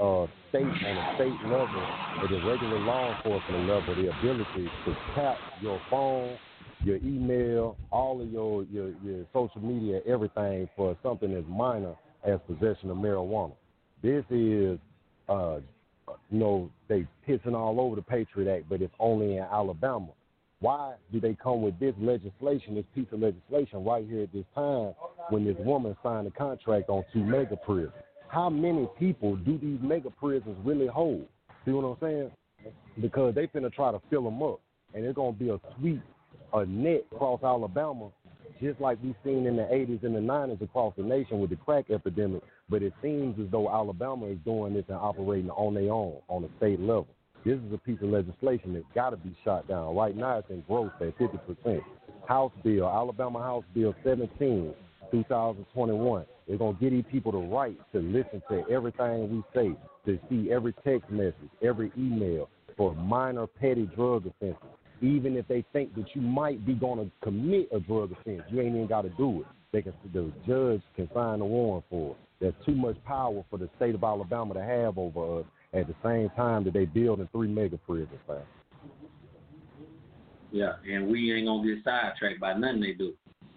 uh, state on a state level, at the regular law enforcement level, the ability to tap your phone, your email, all of your, your, your social media, everything for something as minor as possession of marijuana. This is, uh, you know, they pissing all over the Patriot Act, but it's only in Alabama. Why do they come with this legislation, this piece of legislation right here at this time when this woman signed a contract on two mega prisons? How many people do these mega prisons really hold? See what I'm saying? Because they finna try to fill them up, and it's gonna be a sweep, a net across Alabama just like we've seen in the 80s and the 90s across the nation with the crack epidemic. But it seems as though Alabama is doing this and operating on their own on a state level. This is a piece of legislation that's got to be shot down. Right now, it's in growth at 50%. House Bill, Alabama House Bill 17, 2021. They're going to give these people the right to listen to everything we say, to see every text message, every email for minor petty drug offenses even if they think that you might be going to commit a drug offense, you ain't even got to do it. They can, the judge can sign a warrant for it. There's too much power for the state of Alabama to have over us at the same time that they building three mega prisons. Man. Yeah, and we ain't gonna get sidetracked by nothing they do.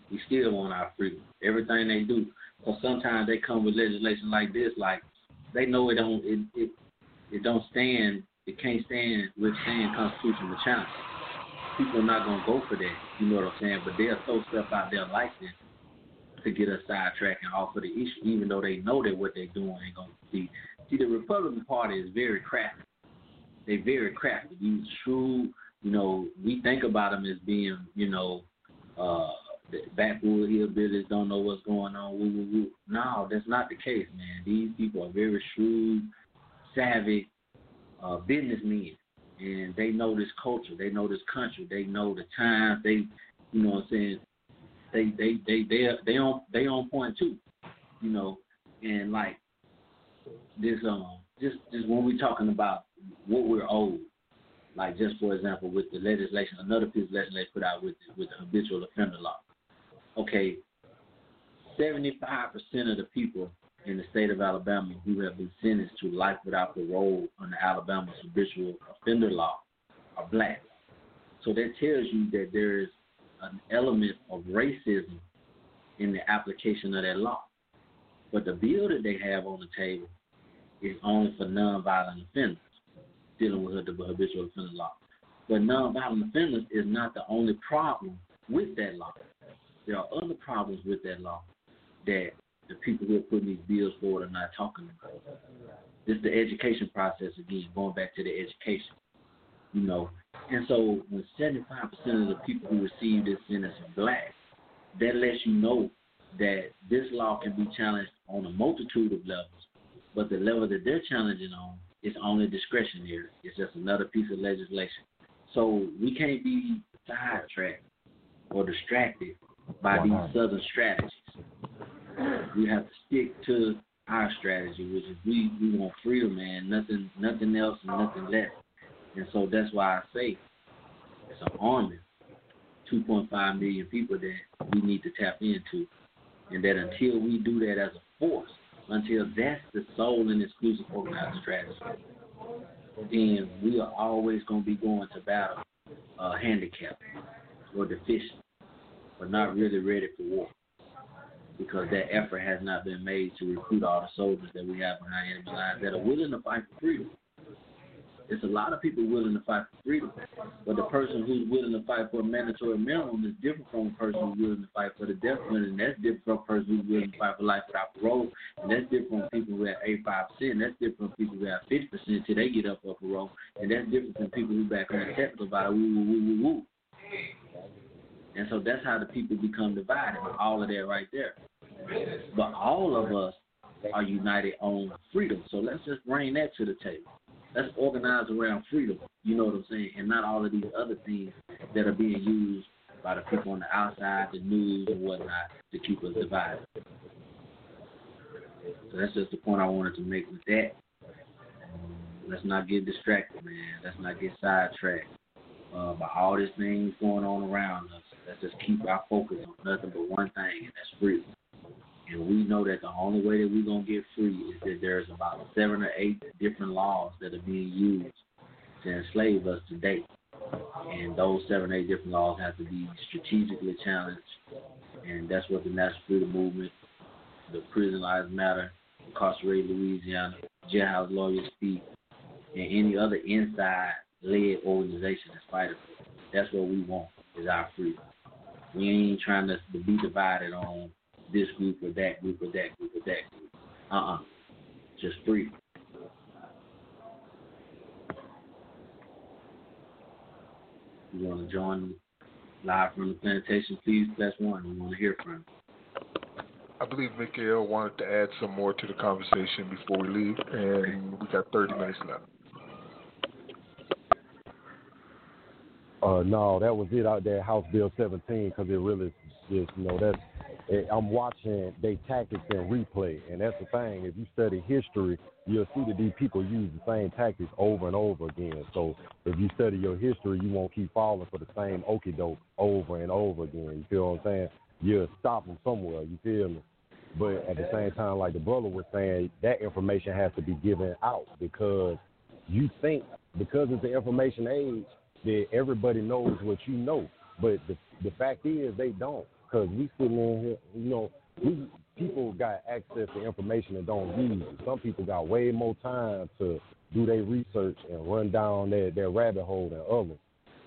We still want our freedom. Everything they do. So sometimes they come with legislation like this, like they know it don't it it, it don't stand it can't stand withstand constitutional challenge people are not gonna go for that. You know what I'm saying? But they'll throw stuff out like this to get us sidetracked and off of the issue, even though they know that what they're doing ain't gonna be. See, the Republican Party is very crafty. They're very crafty. These true, you know, we think about them as being, you know, uh, backwood hillbillies don't know what's going on. Woo, woo, woo. No, that's not the case, man. These people are very shrewd, savvy uh, businessmen and they know this culture, they know this country, they know the times, they, you know, what I'm saying, they they they they they on they on point too, you know, and like this um just just when we're talking about what we're owed, like just for example with the legislation, another piece of legislation put out with with the habitual offender law. Okay, seventy five percent of the people in the state of Alabama who have been sentenced to life without parole under Alabama's habitual offender law are black. So that tells you that there is an element of racism in the application of that law. But the bill that they have on the table is only for nonviolent offenders, dealing with the habitual offender law. But nonviolent offenders is not the only problem with that law. There are other problems with that law that the people who are putting these bills forward are not talking about. It's the education process again, going back to the education. You know, and so when 75% of the people who receive this sentence are black, that lets you know that this law can be challenged on a multitude of levels, but the level that they're challenging on is only discretionary. It's just another piece of legislation. So we can't be sidetracked or distracted by these southern strategies we have to stick to our strategy, which is we, we want freedom, man. Nothing nothing else and nothing less. And so that's why I say it's an army, 2.5 million people that we need to tap into. And that until we do that as a force, until that's the sole and exclusive organized strategy, then we are always going to be going to battle uh, handicapped or deficient. but not really ready for war because that effort has not been made to recruit all the soldiers that we have behind enemy lines that are willing to fight for freedom. There's a lot of people willing to fight for freedom, but the person who's willing to fight for a mandatory minimum is different from a person who's willing to fight for the death penalty, and that's different from a person who's willing to fight for life without parole, and that's different from people who have 85%, and that's different from people who have 50% till they get up for parole, and that's different from people who back on the about it, woo, woo, woo, woo, woo. And so that's how the people become divided, all of that right there. But all of us are united on freedom. So let's just bring that to the table. Let's organize around freedom. You know what I'm saying? And not all of these other things that are being used by the people on the outside, the news and whatnot, to keep us divided. So that's just the point I wanted to make with that. Let's not get distracted, man. Let's not get sidetracked uh, by all these things going on around us. Let's just keep our focus on nothing but one thing, and that's freedom. And we know that the only way that we're going to get free is that there's about seven or eight different laws that are being used to enslave us today. And those seven eight different laws have to be strategically challenged. And that's what the National Freedom Movement, the Prison Lives Matter, Incarcerated Louisiana, Jailhouse Lawyers Speak, and any other inside led organization that's fighting for. That's what we want is our freedom. We ain't trying to be divided on this group or that group or that group or that group. Uh uh Just freedom. You want to join live from the plantation, please press one. We want to hear from you. I believe Mikael wanted to add some more to the conversation before we leave, and we got 30 minutes left. Uh, no, that was it out there, House Bill 17, because it really just, you know, that's, eh, I'm watching their tactics in replay, and that's the thing. If you study history, you'll see that these people use the same tactics over and over again. So if you study your history, you won't keep falling for the same okie doke over and over again. You feel what I'm saying? You'll stop them somewhere. You feel me? But at the same time, like the brother was saying, that information has to be given out because you think because it's the information age that everybody knows what you know. But the the fact is they don't because we sitting in here, you know, we people got access to information and don't use it. Some people got way more time to do their research and run down their, their rabbit hole than others.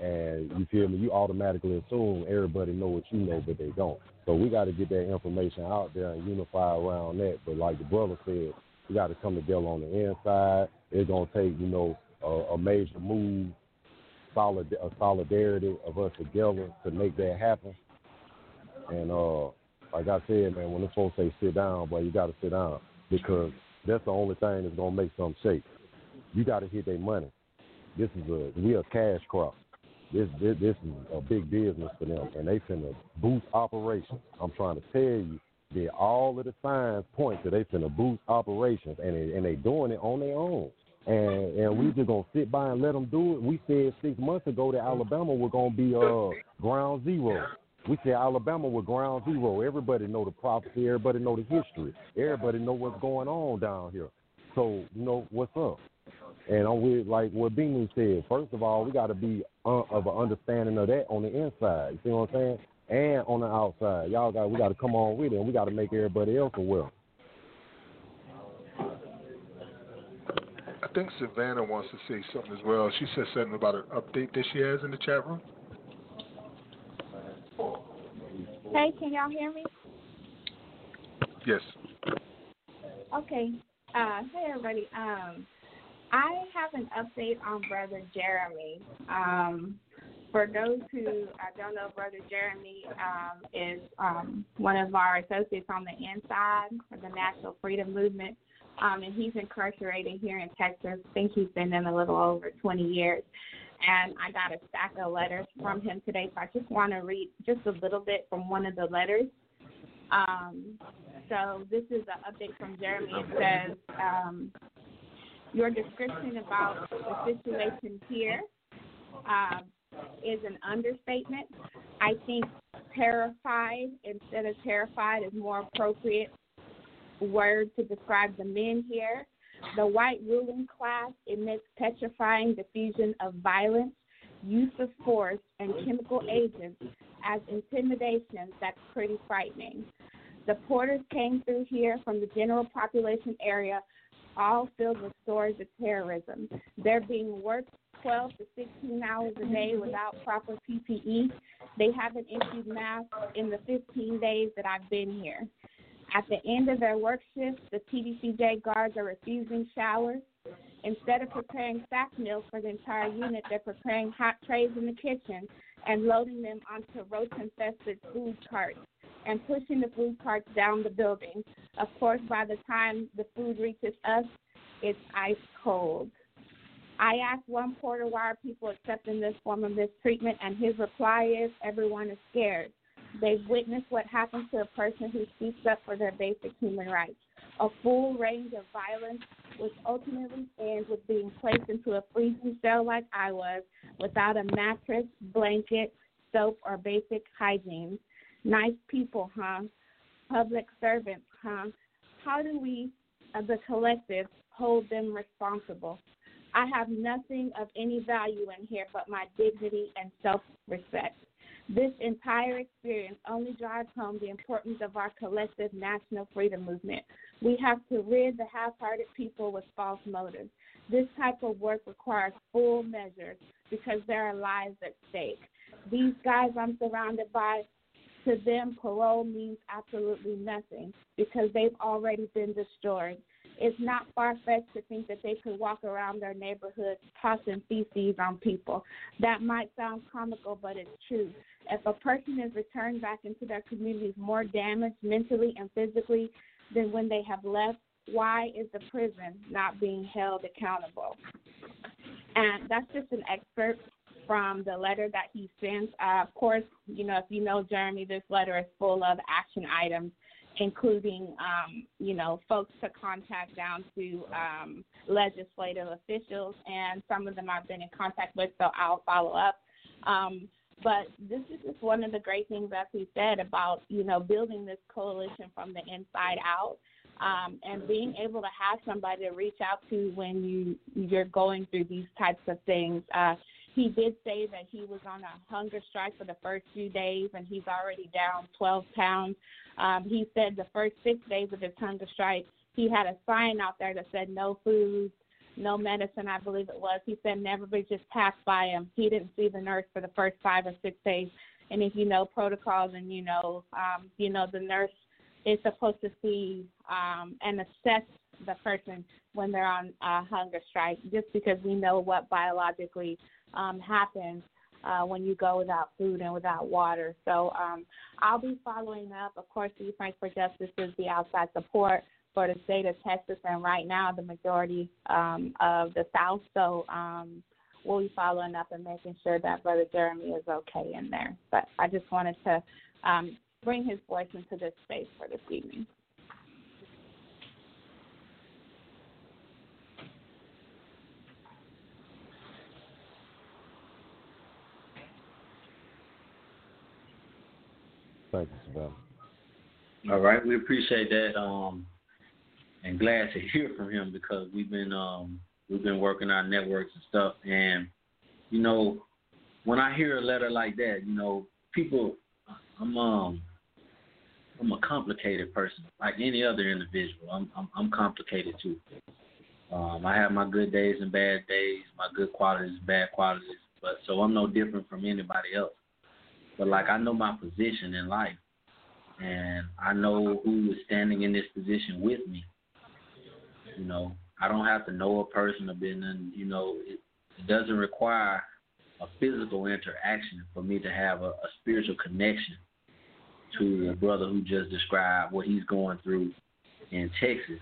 And you feel me? You automatically assume everybody know what you know, but they don't. So we got to get that information out there and unify around that. But like the brother said, we got to come together on the inside. It's gonna take you know a, a major move, solid a solidarity of us together to make that happen. And uh, like I said, man, when the folks say sit down, boy, you got to sit down because that's the only thing that's gonna make something shake. You got to hit their money. This is a we a cash crop. This, this this is a big business for them, and they finna boost operations. I'm trying to tell you that all of the signs point to they finna boost operations, and they, and they doing it on their own. And and we just gonna sit by and let them do it. We said six months ago that Alabama was gonna be uh ground zero. We say Alabama was ground zero. Everybody know the prophecy. Everybody know the history. Everybody know what's going on down here. So you know what's up. And I'm with like what Binu said. First of all, we got to be uh, of an understanding of that on the inside. You see what I'm saying? And on the outside, y'all got we got to come on with it, and we got to make everybody else aware. I think Savannah wants to say something as well. She said something about an update that she has in the chat room. Hey, can y'all hear me? Yes. Okay. Uh, hey, everybody. Um, I have an update on Brother Jeremy. Um, for those who uh, don't know, Brother Jeremy um, is um, one of our associates on the inside of the National Freedom Movement, um, and he's incarcerated here in Texas. I think he's been in a little over 20 years. And I got a stack of letters from him today, so I just want to read just a little bit from one of the letters. Um, so this is an update from Jeremy. It says, um, your description about the situation here uh, is an understatement. I think terrified instead of terrified is more appropriate word to describe the men here. The white ruling class emits petrifying diffusion of violence, use of force, and chemical agents as intimidation that's pretty frightening. The porters came through here from the general population area, all filled with stories of terrorism. They're being worked 12 to 16 hours a day without proper PPE. They haven't issued masks in the 15 days that I've been here. At the end of their work shift, the TDCJ guards are refusing showers. Instead of preparing sack meals for the entire unit, they're preparing hot trays in the kitchen and loading them onto roach infested food carts and pushing the food carts down the building. Of course, by the time the food reaches us, it's ice cold. I asked one porter why are people accepting this form of mistreatment, and his reply is everyone is scared. They've witnessed what happens to a person who speaks up for their basic human rights. A full range of violence, which ultimately ends with being placed into a freezing cell like I was, without a mattress, blanket, soap, or basic hygiene. Nice people, huh? Public servants, huh? How do we, as a collective, hold them responsible? I have nothing of any value in here but my dignity and self respect. This entire experience only drives home the importance of our collective national freedom movement. We have to rid the half hearted people with false motives. This type of work requires full measures because there are lives at stake. These guys I'm surrounded by, to them, parole means absolutely nothing because they've already been destroyed. It's not far fetched to think that they could walk around their neighborhoods tossing feces on people. That might sound comical, but it's true. If a person is returned back into their communities more damaged mentally and physically than when they have left, why is the prison not being held accountable? And that's just an excerpt from the letter that he sent. Uh, of course, you know, if you know Jeremy, this letter is full of action items, including, um, you know, folks to contact down to um, legislative officials, and some of them I've been in contact with, so I'll follow up. Um, but this is just one of the great things, as he said, about you know building this coalition from the inside out, um, and being able to have somebody to reach out to when you you're going through these types of things. Uh, he did say that he was on a hunger strike for the first few days, and he's already down 12 pounds. Um, he said the first six days of his hunger strike, he had a sign out there that said no food, no medicine, I believe it was. He said never just passed by him. He didn't see the nurse for the first five or six days. And if you know protocols and you know, um, you know, the nurse is supposed to see um, and assess the person when they're on a hunger strike, just because we know what biologically um, happens uh, when you go without food and without water. So um, I'll be following up. Of course, the Frank for Justice is the outside support for the state of Texas, and right now the majority um, of the South. So um, we'll be following up and making sure that Brother Jeremy is okay in there. But I just wanted to um, bring his voice into this space for this evening. All right, we appreciate that, um, and glad to hear from him because we've been um, we've been working our networks and stuff, and you know, when I hear a letter like that, you know, people, I'm um, I'm a complicated person, like any other individual. I'm I'm, I'm complicated too. Um, I have my good days and bad days, my good qualities, bad qualities, but so I'm no different from anybody else. But like I know my position in life, and I know who is standing in this position with me. You know, I don't have to know a person or been in. You know, it, it doesn't require a physical interaction for me to have a, a spiritual connection to a brother who just described what he's going through in Texas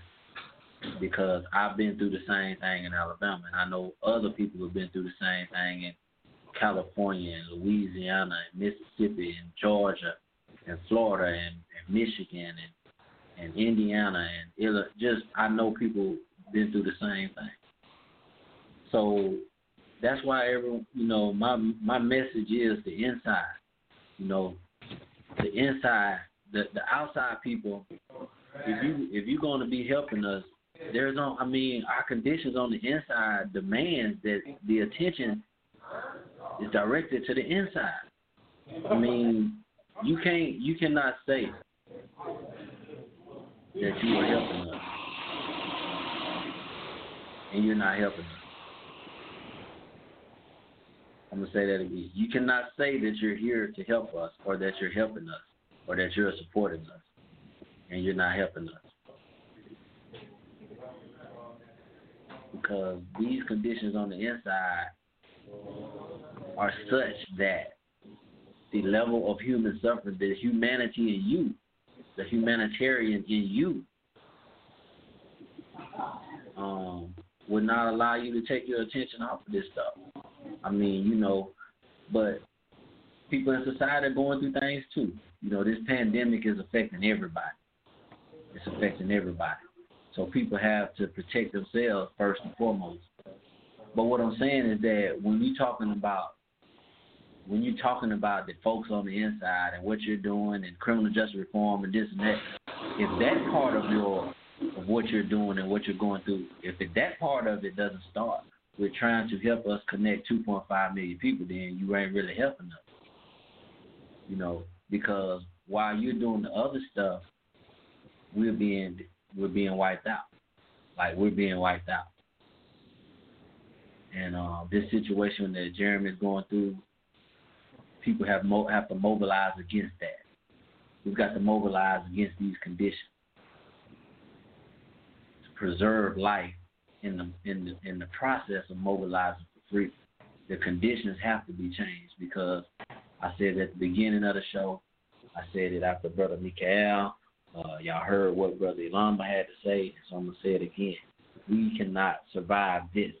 because I've been through the same thing in Alabama and I know other people have been through the same thing in California and Louisiana and Mississippi and Georgia and Florida and, and Michigan and and Indiana and Illinois. Just I know people been through the same thing. So that's why every you know my my message is the inside. You know, the inside, the the outside people. If you if you're going to be helping us, there's no. I mean, our conditions on the inside demand that the attention is directed to the inside. I mean, you can't, you cannot say that you are helping us, and you're not helping us. I'm gonna say that again. You cannot say that you're here to help us, or that you're helping us, or that you're supporting us, and you're not helping us. Because these conditions on the inside are such that the level of human suffering, the humanity in you, the humanitarian in you, um, would not allow you to take your attention off of this stuff. I mean, you know, but people in society are going through things too. You know, this pandemic is affecting everybody. It's affecting everybody. So people have to protect themselves first and foremost. But what I'm saying is that when you're talking about when you're talking about the folks on the inside and what you're doing and criminal justice reform and this and that, if that part of your of what you're doing and what you're going through, if that part of it doesn't start with trying to help us connect 2.5 million people, then you ain't really helping us. You know, because while you're doing the other stuff, we're being we're being wiped out. Like we're being wiped out. And uh, this situation that Jeremy is going through, people have mo- have to mobilize against that. We've got to mobilize against these conditions to preserve life in the in the in the process of mobilizing for freedom. The conditions have to be changed because I said at the beginning of the show, I said it after Brother Mikael. Uh, y'all heard what Brother Ilamba had to say, so I'm gonna say it again. We cannot survive this.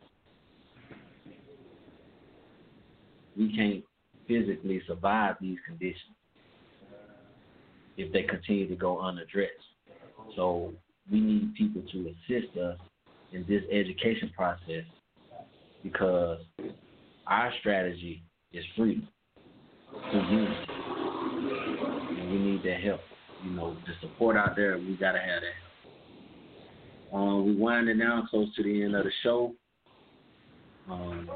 We can't physically survive these conditions if they continue to go unaddressed. So we need people to assist us in this education process because our strategy is freedom. And we need that help. You know, the support out there, we got to have that help. Um, we're winding down close to the end of the show. Um,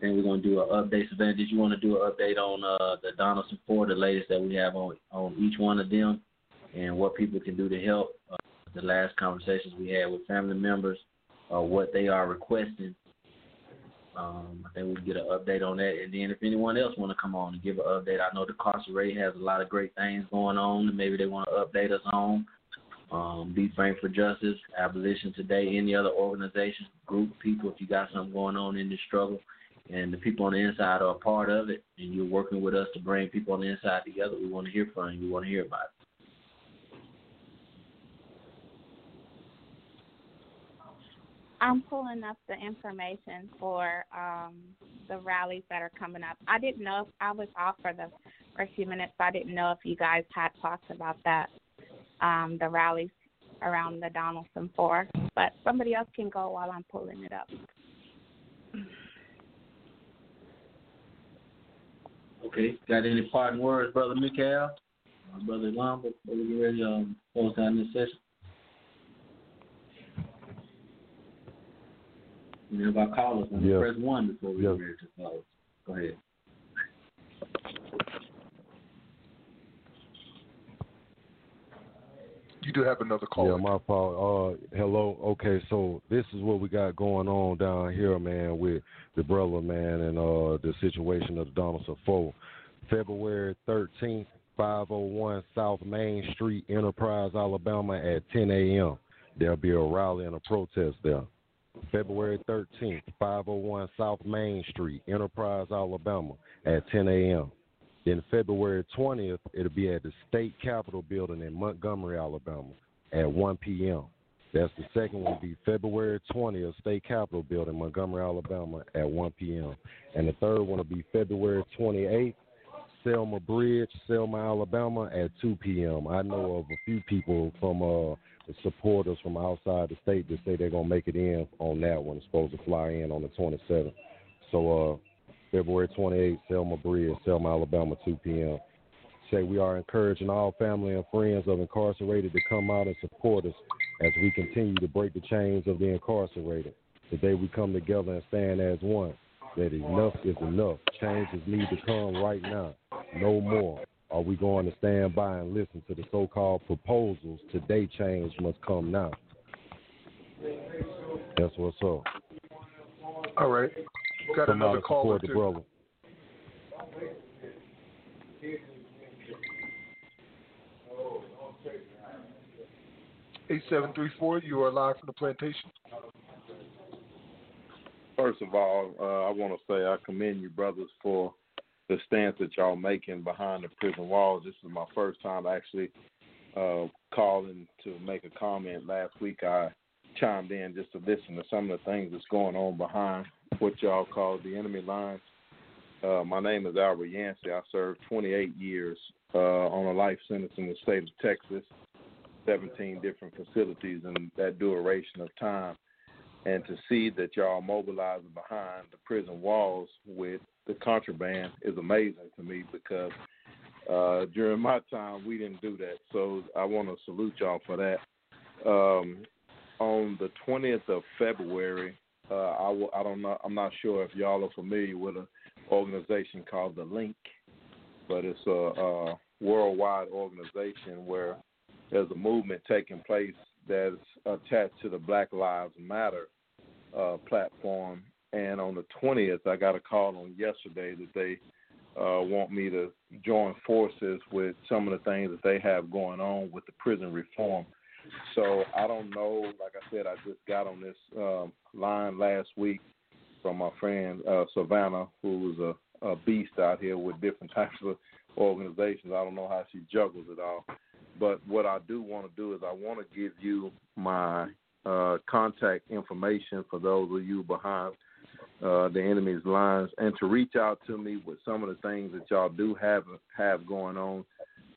then we're gonna do an update. Savannah, did you want to do an update on uh, the Donaldson Four, the latest that we have on on each one of them, and what people can do to help? Uh, the last conversations we had with family members, uh, what they are requesting. Um, I think we can get an update on that, and then if anyone else want to come on and give an update, I know the Carcerate has a lot of great things going on, and maybe they want to update us on. Um, Be Frank for Justice, Abolition Today, any other organization, group, people, if you got something going on in this struggle, and the people on the inside are a part of it, and you're working with us to bring people on the inside together, we want to hear from you. We want to hear about it. I'm pulling up the information for um, the rallies that are coming up. I didn't know if I was off for the for a few minutes. So I didn't know if you guys had talked about that, um, the rallies around the Donaldson Four. But somebody else can go while I'm pulling it up. Okay. Got any parting words, Brother Mikael? Uh, Brother Lamba, before we get ready to um, close down this session? Any of our callers Yeah. press one before we Yeah. get ready to close? Go ahead. You do have another call. Yeah, my fault. Uh, hello. Okay, so this is what we got going on down here, man, with the brother, man, and uh, the situation of the Donaldson Four. February 13th, 501 South Main Street, Enterprise, Alabama, at 10 a.m. There'll be a rally and a protest there. February 13th, 501 South Main Street, Enterprise, Alabama, at 10 a.m. Then February 20th, it'll be at the State Capitol Building in Montgomery, Alabama, at 1 p.m. That's the second one. Be February 20th, State Capitol Building, Montgomery, Alabama, at 1 p.m. And the third one will be February 28th, Selma Bridge, Selma, Alabama, at 2 p.m. I know of a few people from uh, supporters from outside the state that say they're gonna make it in on that one. It's supposed to fly in on the 27th. So uh, February 28th, Selma Bridge, Selma, Alabama, 2 p.m. Say we are encouraging all family and friends of incarcerated to come out and support us as we continue to break the chains of the incarcerated. Today we come together and stand as one. that enough is enough. Changes need to come right now. No more. Are we going to stand by and listen to the so called proposals? Today, change must come now. That's what's up. All right. Got Come another and caller support the too. brother. Eight seven three four. You are live from the plantation. First of all, uh, I want to say I commend you, brothers, for the stance that y'all making behind the prison walls. This is my first time actually uh, calling to make a comment. Last week I chimed in just to listen to some of the things that's going on behind what y'all call the enemy lines. Uh, my name is Albert Yancey. I served 28 years uh, on a life sentence in the state of Texas, 17 different facilities in that duration of time and to see that y'all mobilizing behind the prison walls with the contraband is amazing to me because uh, during my time we didn't do that. So I want to salute y'all for that. Um, on the 20th of February, uh, I, w- I don't know. I'm not sure if y'all are familiar with an organization called the Link, but it's a, a worldwide organization where there's a movement taking place that's attached to the Black Lives Matter uh, platform. And on the 20th, I got a call on yesterday that they uh, want me to join forces with some of the things that they have going on with the prison reform. So I don't know. Like I said, I just got on this um, line last week from my friend uh, Savannah, who's a, a beast out here with different types of organizations. I don't know how she juggles it all. But what I do want to do is I want to give you my uh, contact information for those of you behind uh, the enemy's lines, and to reach out to me with some of the things that y'all do have have going on.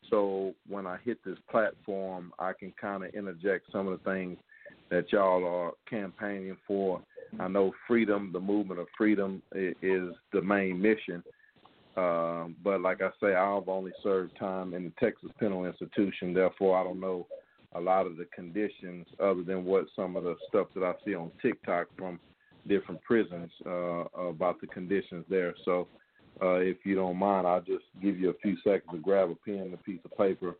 So when I hit this platform, I can kind of interject some of the things that y'all are campaigning for. I know freedom, the movement of freedom, is the main mission. Um, but like I say, I've only served time in the Texas Penal Institution, therefore I don't know a lot of the conditions other than what some of the stuff that I see on TikTok from different prisons uh, about the conditions there. So uh, if you don't mind, I'll just give you a few seconds to grab a pen and a piece of paper,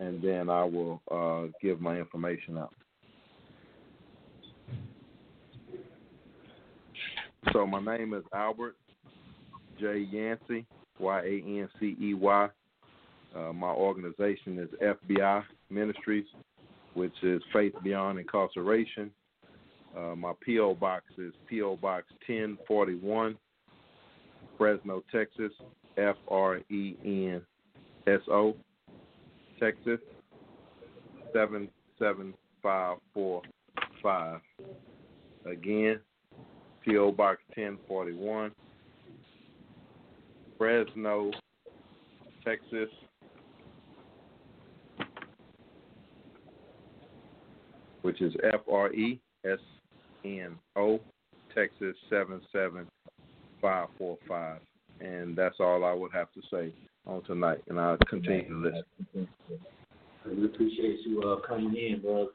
and then I will uh, give my information out. So my name is Albert J. Yancey, Y A N C E Y. Uh, my organization is FBI Ministries, which is Faith Beyond Incarceration. Uh, my P.O. Box is P.O. Box 1041, Fresno, Texas, F R E N S O, Texas, 77545. Again, P.O. Box 1041, Fresno, Texas. Which is F R E S N O, Texas 77545. And that's all I would have to say on tonight. And I'll continue to listen. We appreciate you uh, coming in, bro.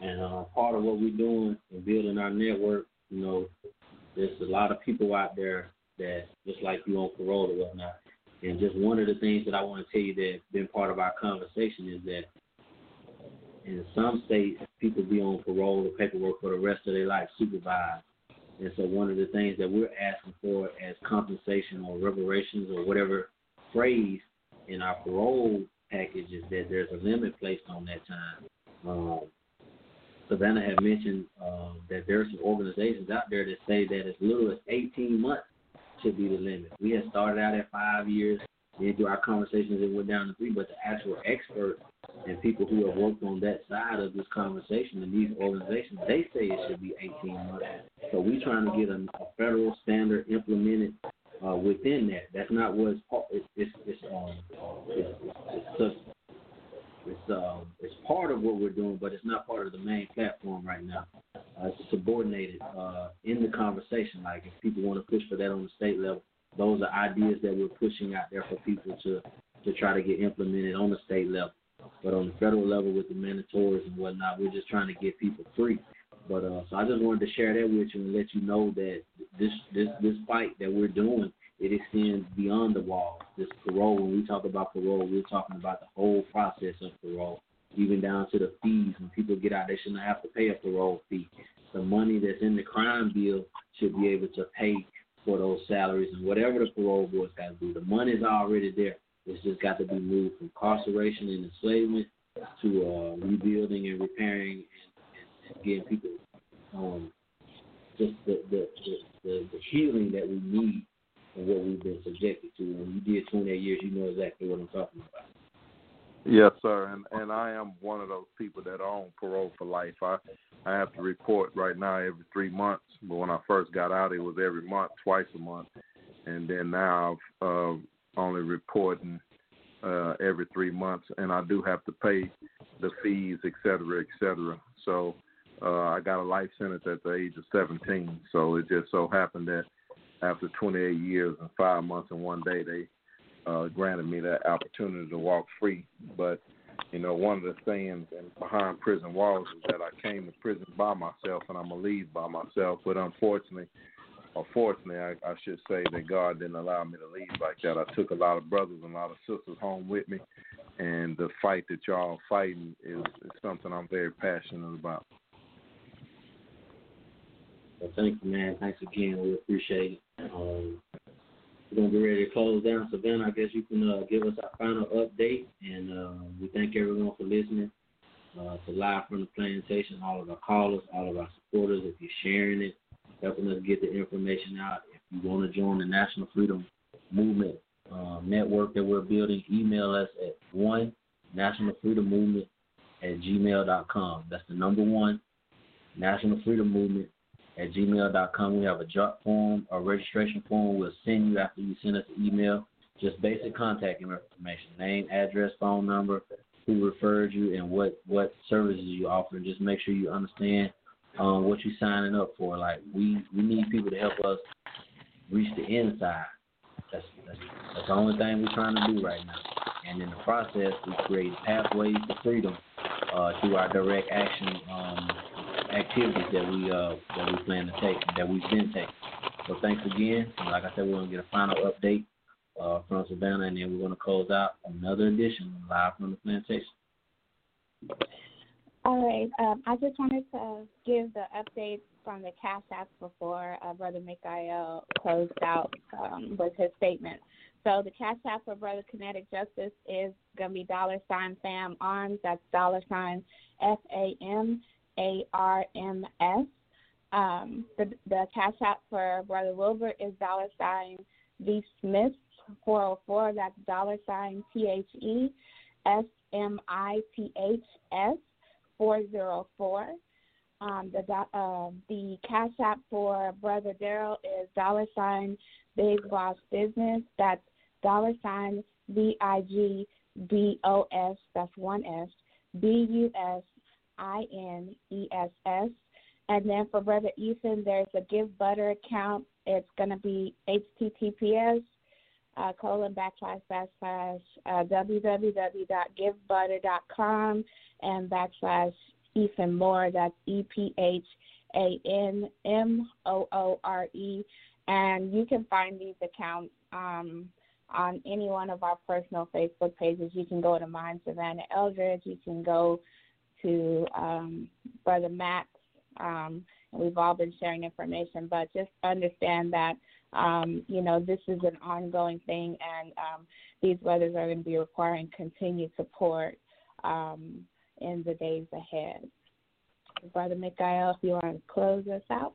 And uh, part of what we're doing and building our network, you know, there's a lot of people out there that just like you on parole or whatnot. And just one of the things that I want to tell you that's been part of our conversation is that in some states, people be on parole or paperwork for the rest of their life, supervised. And so one of the things that we're asking for as compensation or reparations or whatever phrase in our parole package is that there's a limit placed on that time. Um, Savannah had mentioned uh, that there are some organizations out there that say that as little as 18 months should be the limit. We had started out at five years. Then through our conversations, it went down to three. But the actual experts and people who have worked on that side of this conversation in these organizations, they say it should be 18 months. So we're trying to get a, a federal standard implemented uh, within that. That's not what's it's it's it's um it's, it's, it's, it's um it's part of what we're doing, but it's not part of the main platform right now. Uh, it's subordinated uh, in the conversation. Like if people want to push for that on the state level, those are ideas that we're pushing out there for people to to try to get implemented on the state level. But on the federal level with the mandatories and whatnot, we're just trying to get people free. But uh, so I just wanted to share that with you and let you know that this this this fight that we're doing it extends beyond the walls. This parole, when we talk about parole, we're talking about the whole process of parole, even down to the fees. When people get out, they shouldn't have to pay a parole fee. The money that's in the crime bill should be able to pay for those salaries and whatever the parole board's got to do. The money's already there. It's just got to be moved from incarceration and enslavement to uh, rebuilding and repairing and, and, and getting people um, just the the, the the healing that we need and what we've been subjected to. When you did 28 years, you know exactly what I'm talking about. Yes, sir, and and I am one of those people that are on parole for life. I I have to report right now every three months, but when I first got out, it was every month, twice a month, and then now I've uh, only reporting uh, every three months, and I do have to pay the fees, et cetera, et cetera. So uh, I got a life sentence at the age of 17. So it just so happened that after 28 years and five months and one day, they uh, granted me that opportunity to walk free. But you know, one of the things and behind prison walls is that I came to prison by myself and I'm gonna leave by myself. But unfortunately, or fortunately, I, I should say that God didn't allow me to leave like that. I took a lot of brothers and a lot of sisters home with me, and the fight that y'all are fighting is, is something I'm very passionate about. Well, thank you, man. Thanks again. We appreciate it. Um, we're gonna be ready to close down. Savannah, I guess you can uh, give us our final update, and uh, we thank everyone for listening uh, to live from the plantation. All of our callers, all of our supporters. If you're sharing it, helping us get the information out. If you want to join the National Freedom Movement uh, network that we're building, email us at one National Freedom Movement at gmail.com. That's the number one National Freedom Movement at gmail.com. We have a drop form, a registration form we'll send you after you send us an email. Just basic contact information, name, address, phone number, who referred you, and what, what services you offer. Just make sure you understand um, what you're signing up for. Like we, we need people to help us reach the inside. That's, that's, that's the only thing we're trying to do right now. And in the process, we create pathways to freedom uh, through our direct action um, activities that we uh, that we plan to take, that we've been taking. So thanks again. And like I said, we're gonna get a final update uh, from Savannah, and then we're gonna close out another edition live from the plantation. All right. Um, I just wanted to give the update from the Cash App before uh, Brother Mikael closed out um, with his statement. So the Cash App for Brother Kinetic Justice is going to be dollar sign fam arms. That's dollar sign F A M A R M S. Um, the, the Cash App for Brother Wilbert is dollar sign V Smith 404. That's dollar sign T H E S M I T H S 404. Um, the uh, the Cash App for Brother Daryl is dollar sign Big Boss Business. That's dollar sign V I G B O S. That's one S. B U S I N E S S. And then for Brother Ethan, there's a Givebutter account. It's going to be HTTPS uh, colon backslash backslash uh, www.givebutter.com and backslash Ethan Moore. That's E P H A N M O O R E. And you can find these accounts um, on any one of our personal Facebook pages. You can go to mine, Savannah Eldridge. You can go to um, Brother Max. Um, we've all been sharing information, but just understand that um, you know this is an ongoing thing, and um, these brothers are going to be requiring continued support um, in the days ahead. Brother Mikael, if you want to close us out.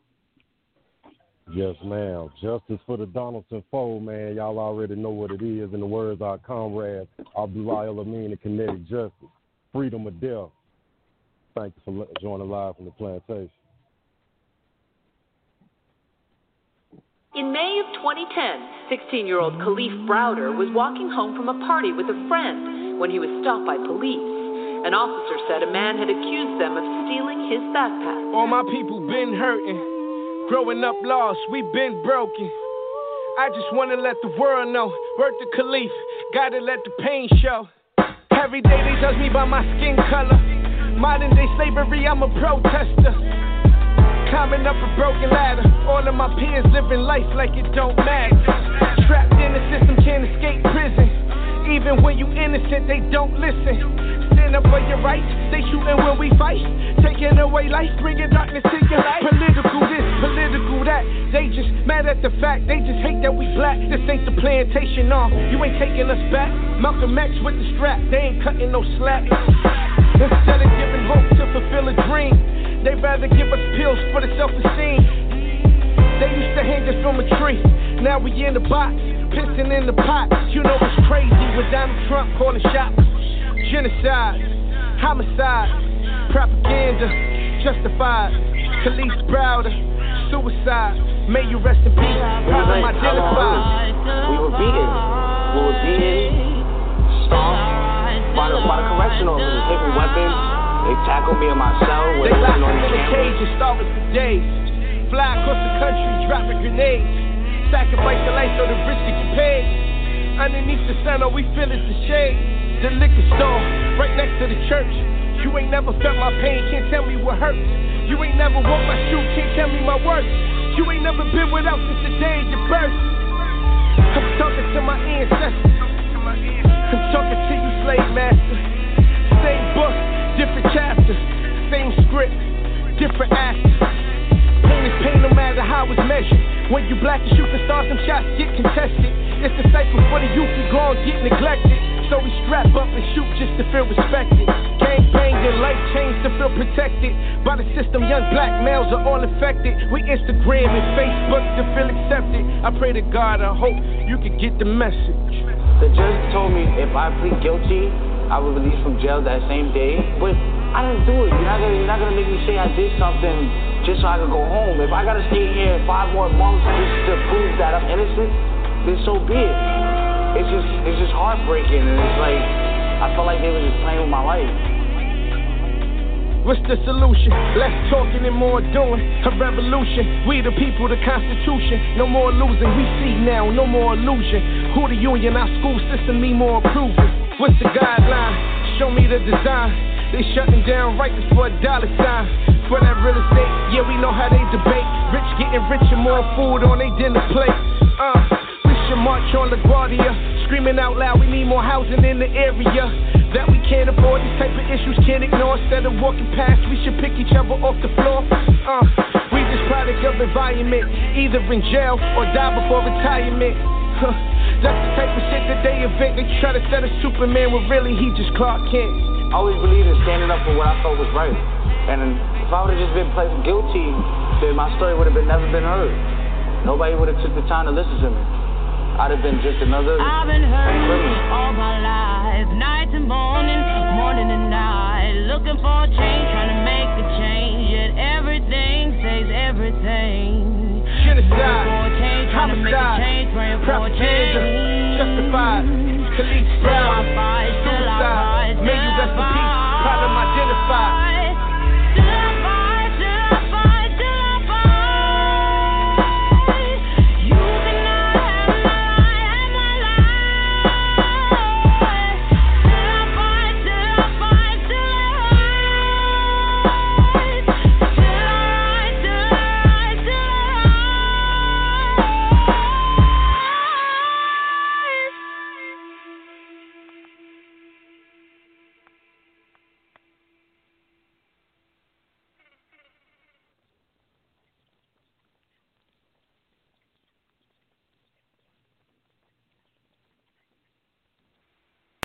Yes, ma'am. Justice for the Donaldson Four, man. Y'all already know what it is. In the words of our comrade Abdullah Amin and Kinetic Justice, freedom or death. Thank you for joining live from the plantation. In May of 2010, 16 year old Kalief Browder was walking home from a party with a friend when he was stopped by police. An officer said a man had accused them of stealing his backpack. All my people been hurting. Growing up lost, we been broken. I just wanna let the world know. Work the Khalif, gotta let the pain show. Every day they judge me by my skin color. Modern day slavery, I'm a protester. Climbing up a broken ladder. All of my peers living life like it don't matter. Trapped in the system, can't escape prison. Even when you innocent, they don't listen. Stand up for your rights, they shooting when we fight. Taking away life, bringing darkness to your life. Political this, political that. They just mad at the fact, they just hate that we black. This ain't the plantation, no. You ain't taking us back. Malcolm X with the strap, they ain't cutting no slack. Instead of giving hope to fulfill a dream, they rather give us pills for the self esteem. They used to hang us from a tree, now we in the box, pissing in the pot. You know it's crazy with Donald Trump calling shots. Genocide, homicide, propaganda, justified. Kalief Browder, suicide. May you rest in peace. Problem identified. We were beaten. We were beaten, stomped by the, by the correction officers. Hit weapons. They tackled me in my cell. They With locked on us the in a cage and starving for days. Fly across the country, dropping grenades. Sacrifice the life so the rich can get paid. Underneath the sun, all we feel is the shade. The liquor store, right next to the church. You ain't never felt my pain, can't tell me what hurts. You ain't never walked my shoe, can't tell me my worth. You ain't never been without since the day of your birth. I'm talking to my ancestors. I'm talking to you, slave master. Same book, different chapters. Same script, different actors. Pain is pain no matter how it's measured. When you black and shooting stars, them shots get contested. It's a cycle for the youth, we gon' get neglected. So we strap up and shoot just to feel respected. Gang banging, life change to feel protected. By the system, young black males are all affected. We Instagram and Facebook to feel accepted. I pray to God, I hope you can get the message. The judge told me if I plead guilty, I was released from jail that same day. But I didn't do it. You're not gonna, you're not gonna make me say I did something just so I could go home. If I gotta stay here five more months just to prove that I'm innocent, then so be it. It's just, it's just heartbreaking, and it's like I felt like they were just playing with my life. What's the solution? Less talking and more doing. A revolution. We the people, the constitution. No more losing. We see now, no more illusion. Who the union? Our school system need more improvement. What's the guideline? Show me the design. They shutting down right before a dollar sign. For that real estate, yeah, we know how they debate. Rich getting richer, more food on they dinner plate. Uh, we march on LaGuardia. Screaming out loud, we need more housing in the area. That we can't afford, these type of issues can't ignore. Instead of walking past, we should pick each other off the floor. Uh, we just product of environment, either in jail or die before retirement. Huh. That's the type of shit that they invent. They try to set a Superman when really he just Clark Kent. I always believed in standing up for what I felt was right. And if I would have just been played guilty, then my story would have been never been heard. Nobody would have took the time to listen to me. I'd have been just another I've been hurting all my life, night to morning, morning to night, looking for a change, trying to make a change. Yet everything says everything. Genocide, Looking for a change, trying to make a homicide, change, praying for a propaganda, change. justified. Still Brown, fight, still I suicide. May you rest in peace. Problem identified.